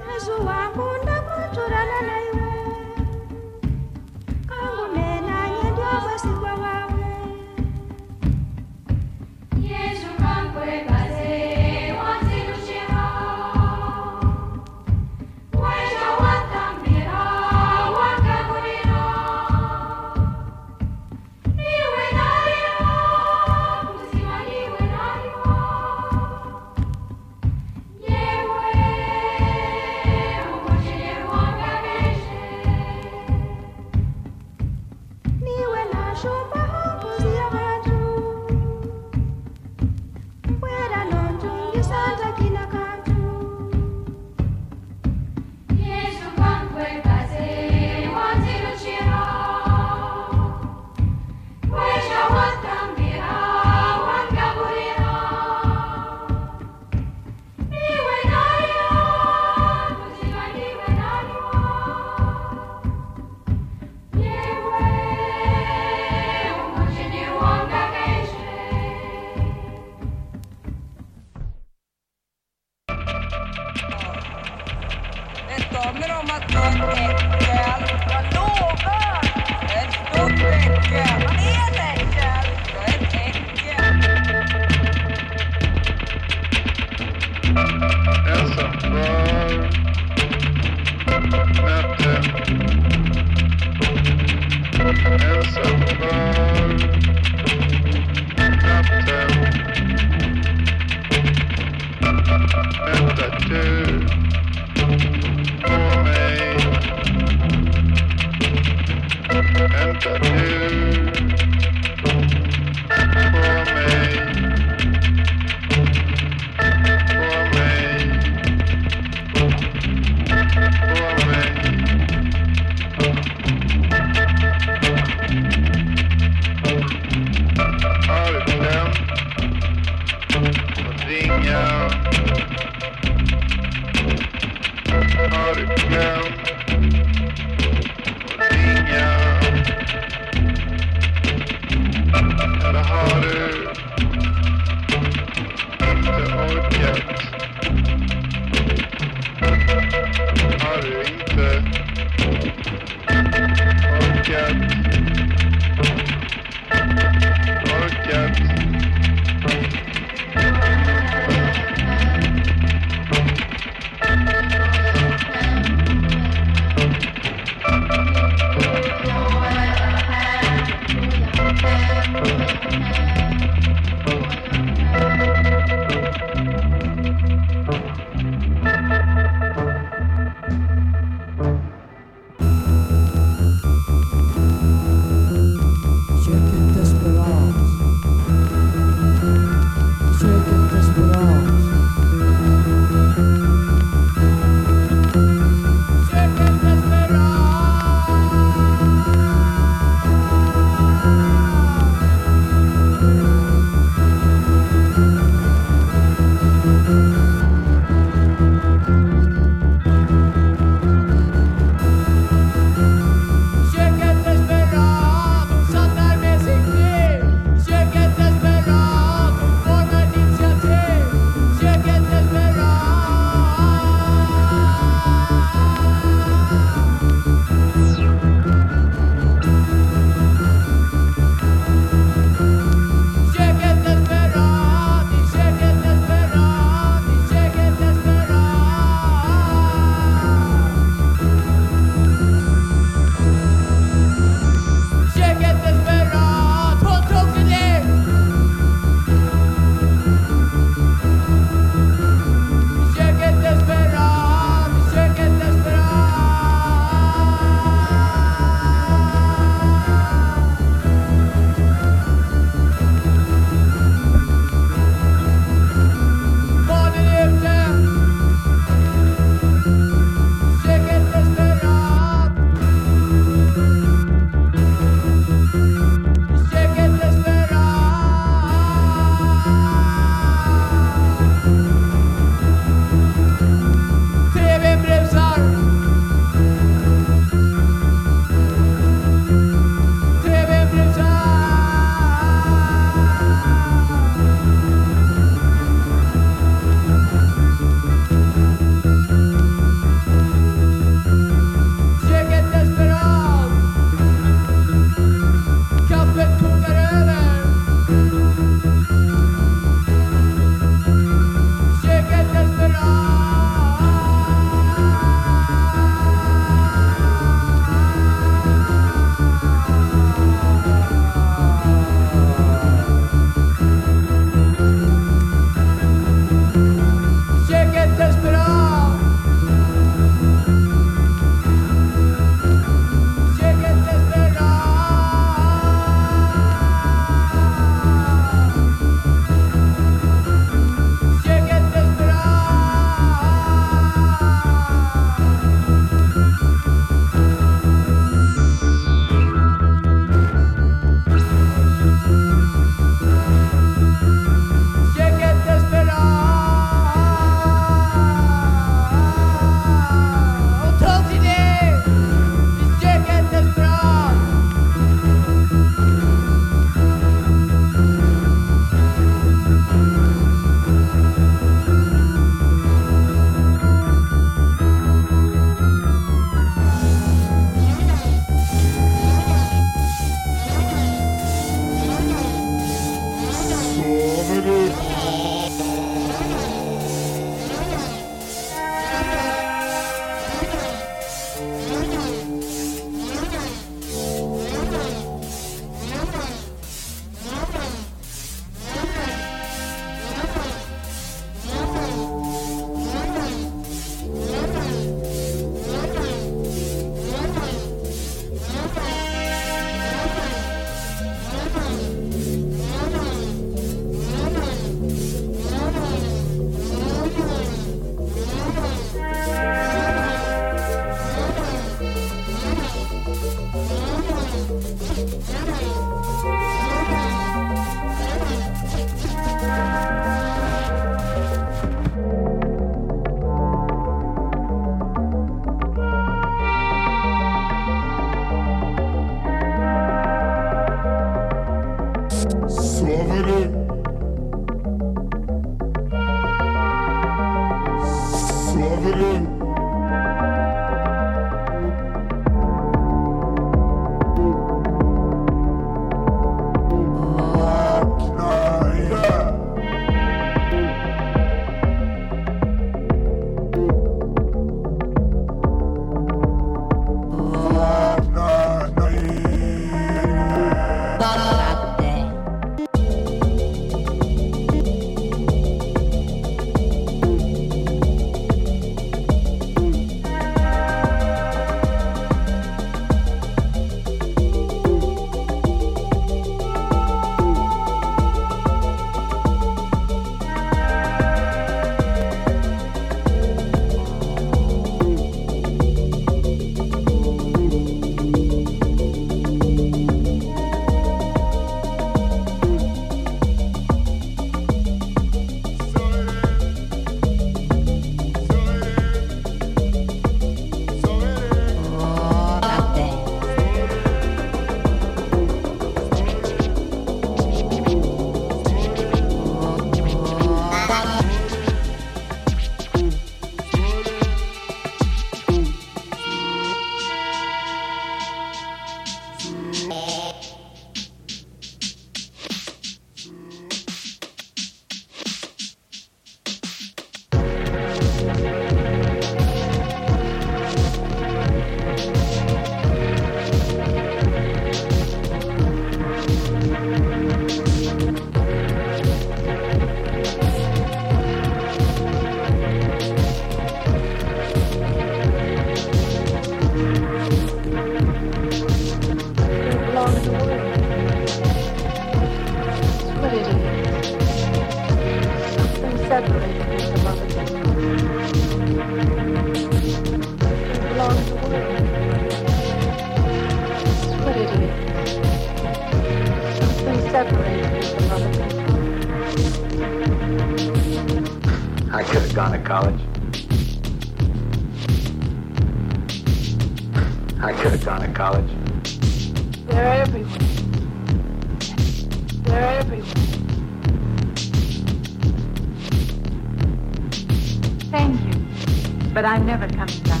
But I'm never coming back.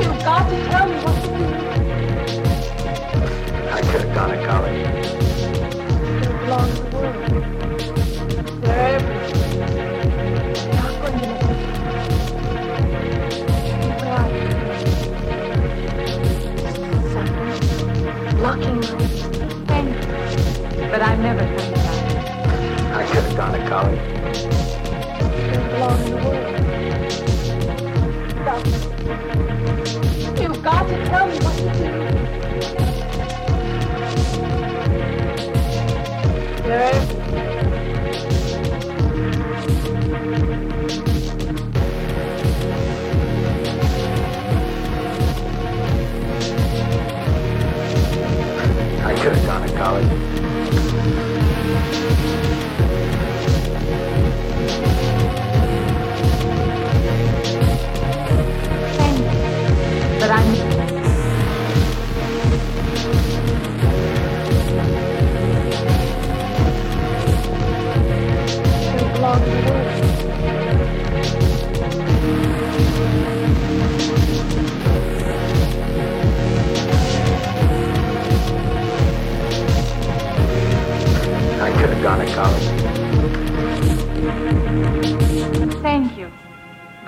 You've got to tell me what to do.
I could have gone to college.
They belong to the world. They're everywhere. I'm not going to let them. Where are you? Locking me.
Thank you, but I'm never coming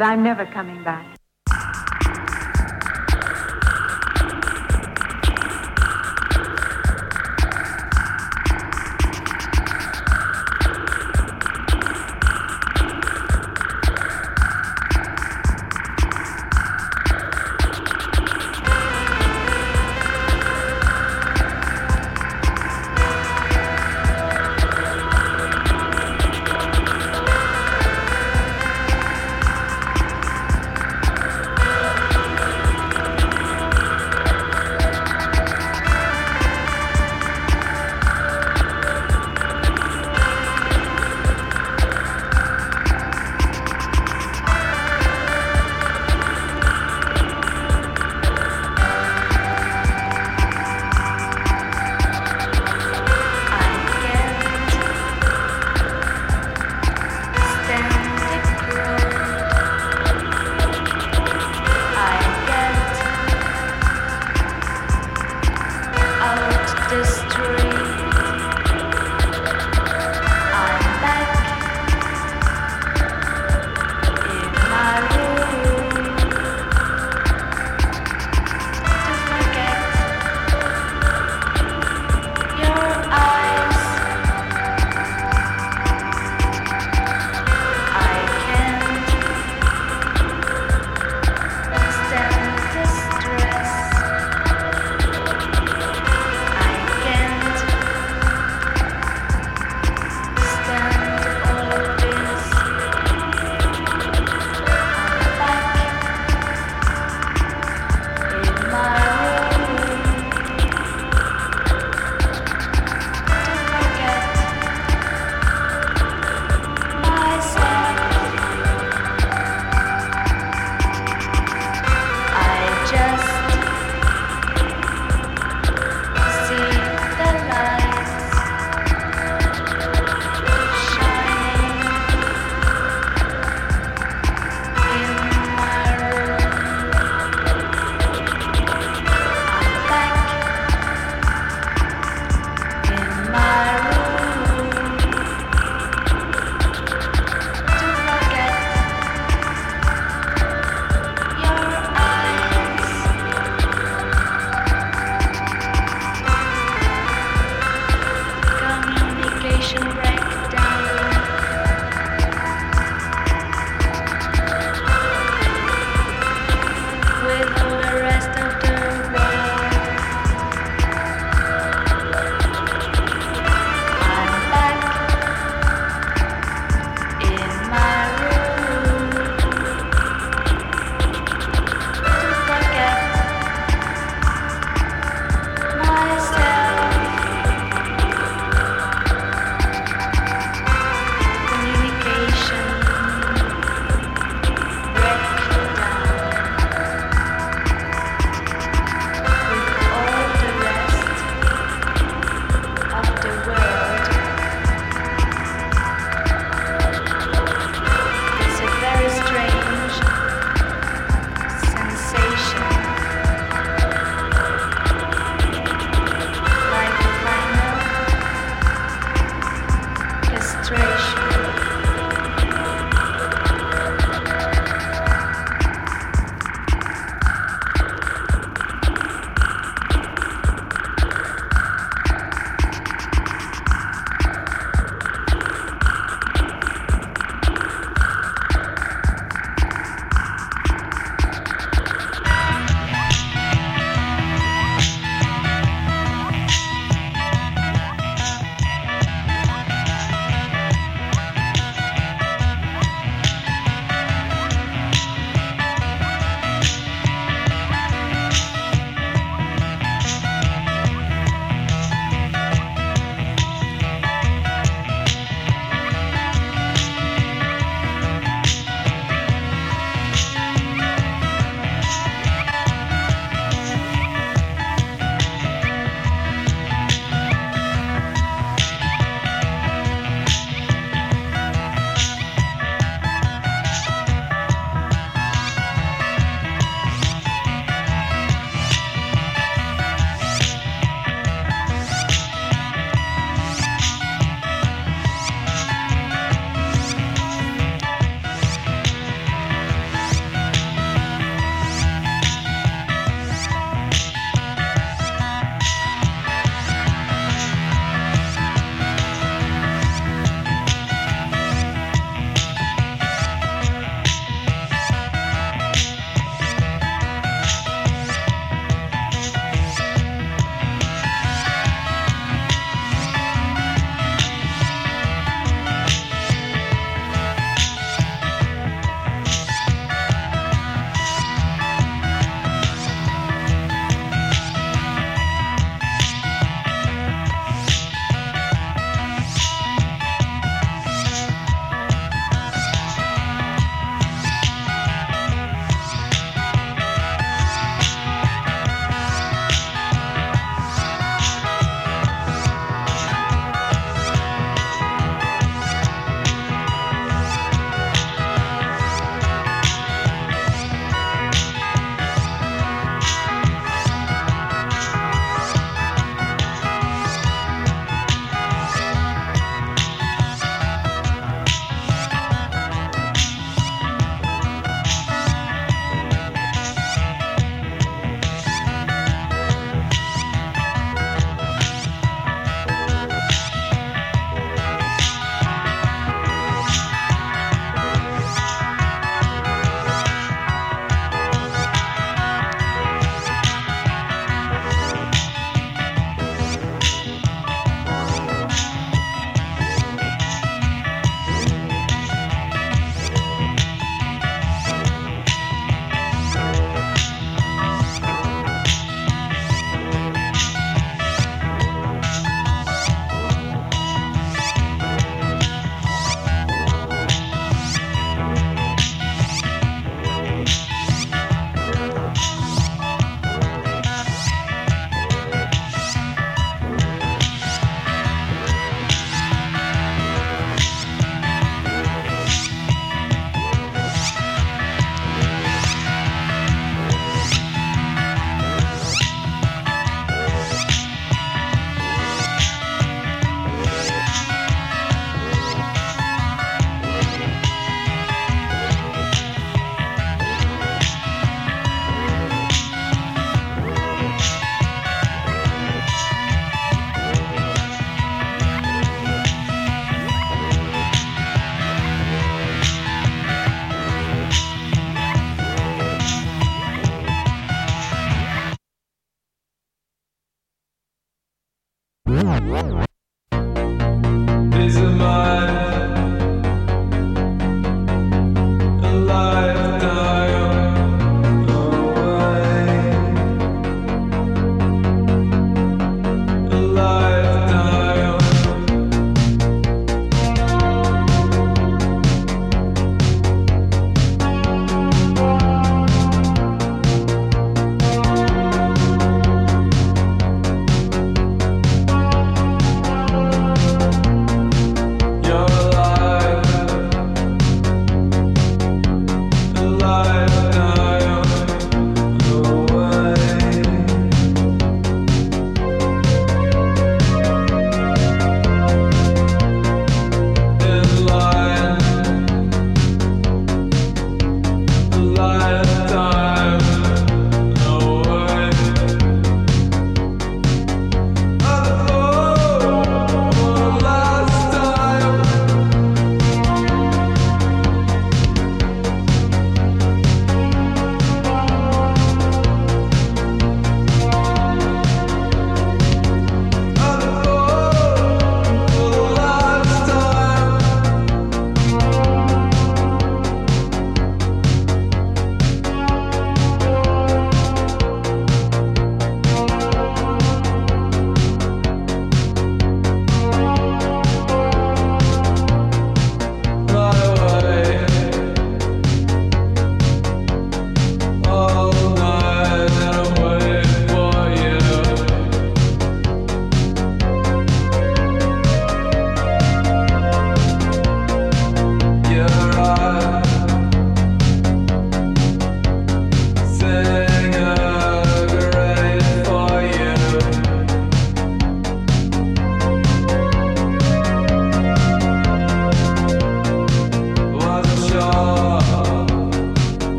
but I'm never coming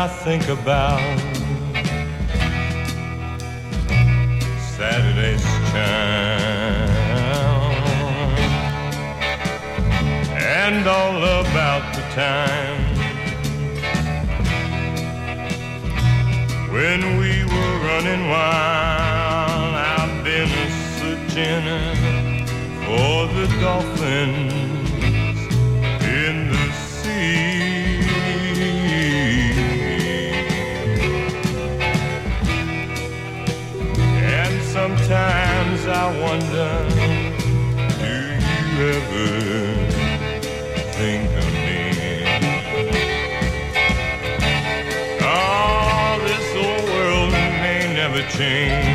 I think about Saturday's chime and all about the time when we were running wild. I've been searching for the dolphin sim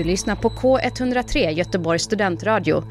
Du lyssnar på K103 Göteborgs studentradio.